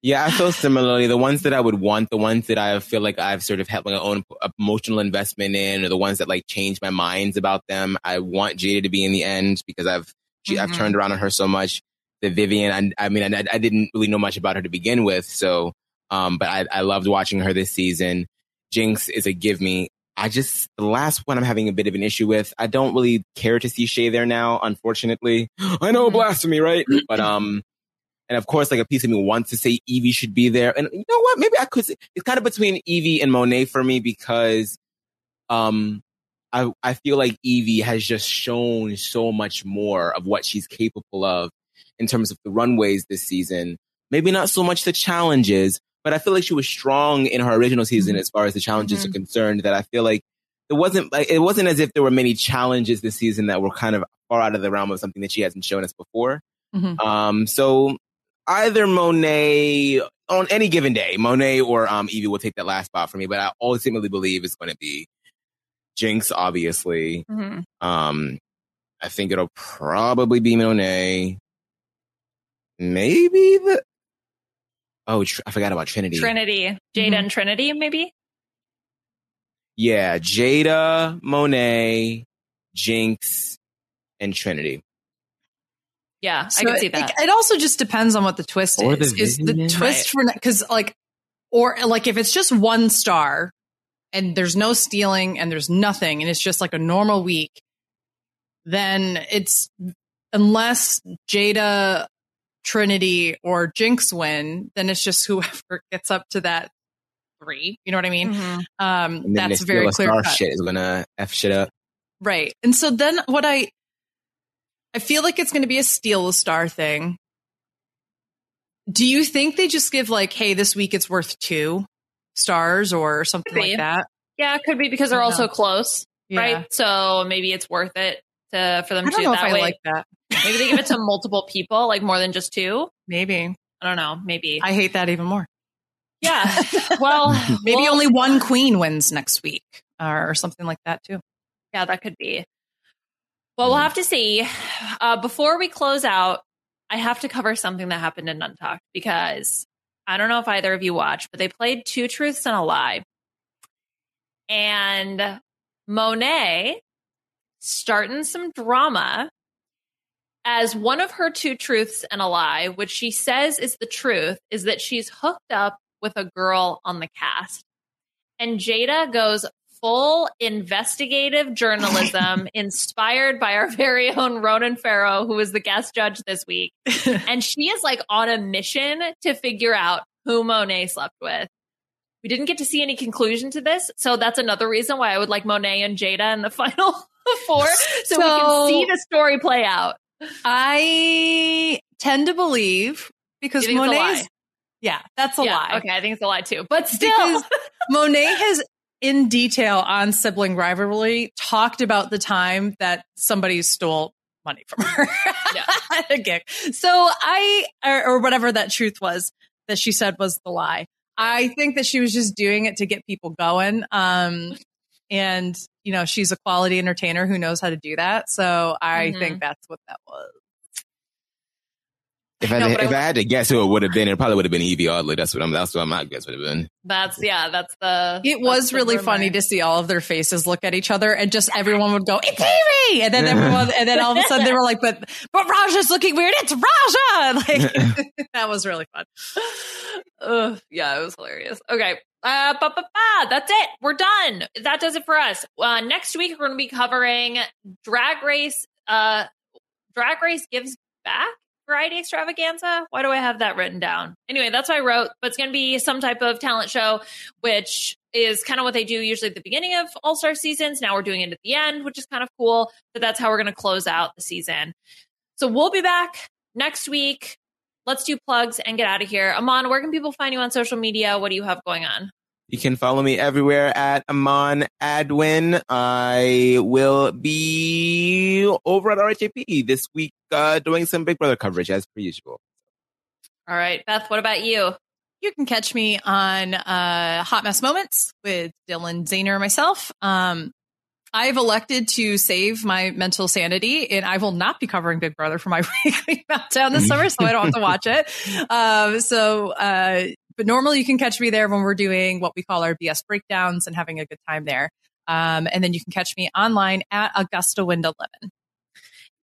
Yeah, I feel similarly. The ones that I would want, the ones that I feel like I've sort of had my own emotional investment in, or the ones that like change my minds about them. I want Jaida to be in the end because I've she, I've Mhm. turned around on her so much. The Vivienne, I, I mean, I, I didn't really know much about her to begin with, so um, but I, I loved watching her this season. Jinkx is a give me. I just the last one I'm having a bit of an issue with. I don't really care to see Shea there now, unfortunately. <gasps> I know Mhm. blasphemy, right? But um, And of course, like a piece of me wants to say Yvie should be there. And you know what? Maybe I could. It's kind of between Yvie and Monet for me because, um, I I feel like Yvie has just shown so much more of what she's capable of in terms of the runways this season. Maybe not so much the challenges, but I feel like she was strong in her original season Mm-hmm. as far as the challenges are concerned. That I feel like it wasn't like it wasn't as if there were many challenges this season that were kind of far out of the realm of something that she hasn't shown us before. Mhm. Um, so either Monet on any given day, Monet or um, Yvie will take that last spot for me. But I ultimately believe it's going to be Jinkx, obviously. Mhm. Um, I think it'll probably be Monet. Maybe the oh, Tr- I forgot about Trinity. Trinity, Jaida and Trinity, maybe. Yeah, Jaida, Monet, Jinx, and Trinity. Yeah, I So can see it- that. It, also just depends on what the twist Or the is. Is the vision. twist for because like or like if it's just one star and there's no stealing and there's nothing and it's just like a normal week, then it's unless Jaida, Trinity, or Jinkx win, then it's just <laughs> whoever gets up to that three. You know what I mean? Mhm. Um, that's very clear. Star cut. shit is gonna f shit up. Right. And so then what I I feel like it's going to be a steal a star thing. Do you think they just give like, hey, this week it's worth two stars or something like that? Yeah, it could be because they're all so close, Yeah. right? So maybe it's worth it to for them I to don't do know it if that I way. like that. maybe they give it to <laughs> multiple people, like more than just two. Maybe. I don't know. Maybe. I hate that even more. yeah. <laughs> Well, Maybe well, only one queen wins next week or something like that too. Yeah, that could be. Well, we'll have to see. Uh, before we close out, I have to cover something that happened in Untucked because I don't know if either of you watched, but they played Two Truths and a Lie. And Monet starting some drama as one of her two truths and a lie, which she says is the truth, is that she's hooked up with a girl on the cast. And Jaida goes full investigative journalism <laughs> inspired by our very own Ronan Farrow, who was the guest judge this week. <laughs> and she is like on a mission to figure out who Monet slept with. We didn't get to see any conclusion to this. So that's another reason why I would like Monet and Jaida in the <laughs> final four. So, we can see the story play out. I tend to believe because Monet's? Yeah, that's a Yeah, lie. Okay, I think it's a lie too. But still, Monet has in detail on sibling rivalry talked about the time that somebody stole money from her at a gig. So I, or, or whatever that truth was that she said was the lie. I think that she was just doing it to get people going. Um, and you know, she's a quality entertainer who knows how to do that. So I Mhm. think that's what that was. If I, No, if I- I, had to guess who it would have been, it probably would have been Yvie Oddly. That's what I'm. That's what my guess would have been. that's yeah, that's the. It was the really rumor. funny to see all of their faces look at each other and just everyone would go, it's Yvie! And then everyone, <laughs> and then all of a sudden they were like, but, but Raja's looking weird. It's Raja! <laughs> Like, <laughs> that was really fun. Ugh, yeah, it was hilarious. Okay. Uh, ba, ba, ba, that's it. We're done. That does it for us. Uh, next week, we're going to be covering Drag Race. Uh, Drag Race gives back variety extravaganza. Why do I have that written down? Anyway, that's what I wrote. But it's going to be some type of talent show, which is kind of what they do usually at the beginning of All Star seasons. Now we're doing it at the end, which is kind of cool. But that's how we're going to close out the season. So we'll be back next week. Let's do plugs and get out of here. Amon, where can people find you on social media? What do you have going on? You can follow me everywhere at Amon Adwin. I will be over at RHAP this week uh, doing some Big Brother coverage as per usual. All right, Beth, what about you? You can catch me on uh, Hot Mess Moments with Dylan Zahner and myself. Um, I've elected to save my mental sanity, and I will not be covering Big Brother for my <laughs> weekly meltdown this summer, so I don't have to watch it. <laughs> Um, so, uh, but normally you can catch me there when we're doing what we call our BS breakdowns and having a good time there. Um, and then you can catch me online at Augusta Window Lemon.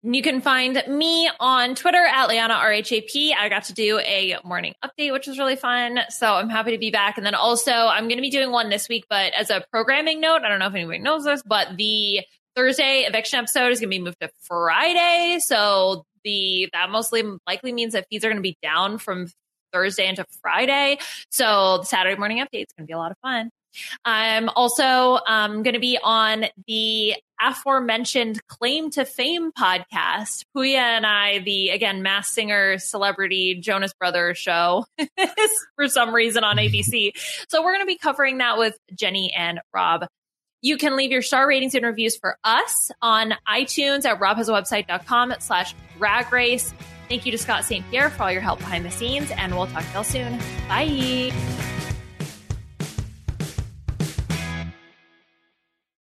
You can find me on Twitter at Leanna RHAP. I got to do a morning update, which was really fun. So I'm happy to be back. And then also, I'm going to be doing one this week, but as a programming note, I don't know if anybody knows this, but the Thursday eviction episode is going to be moved to Friday. So the that mostly likely means that feeds are going to be down from Thursday into Friday. So the Saturday morning update is going to be a lot of fun. I'm also um, going to be on the aforementioned Claim to Fame podcast. Puya and I, the again Masked Singer celebrity Jonas Brothers show, <laughs> for some reason on ABC. <laughs> So we're going to be covering that with Jenny and Rob. You can leave your star ratings and reviews for us on iTunes at robhasawebsite.com slash drag race. Thank you to Scott St. Pierre for all your help behind the scenes, and we'll talk to y'all soon. Bye.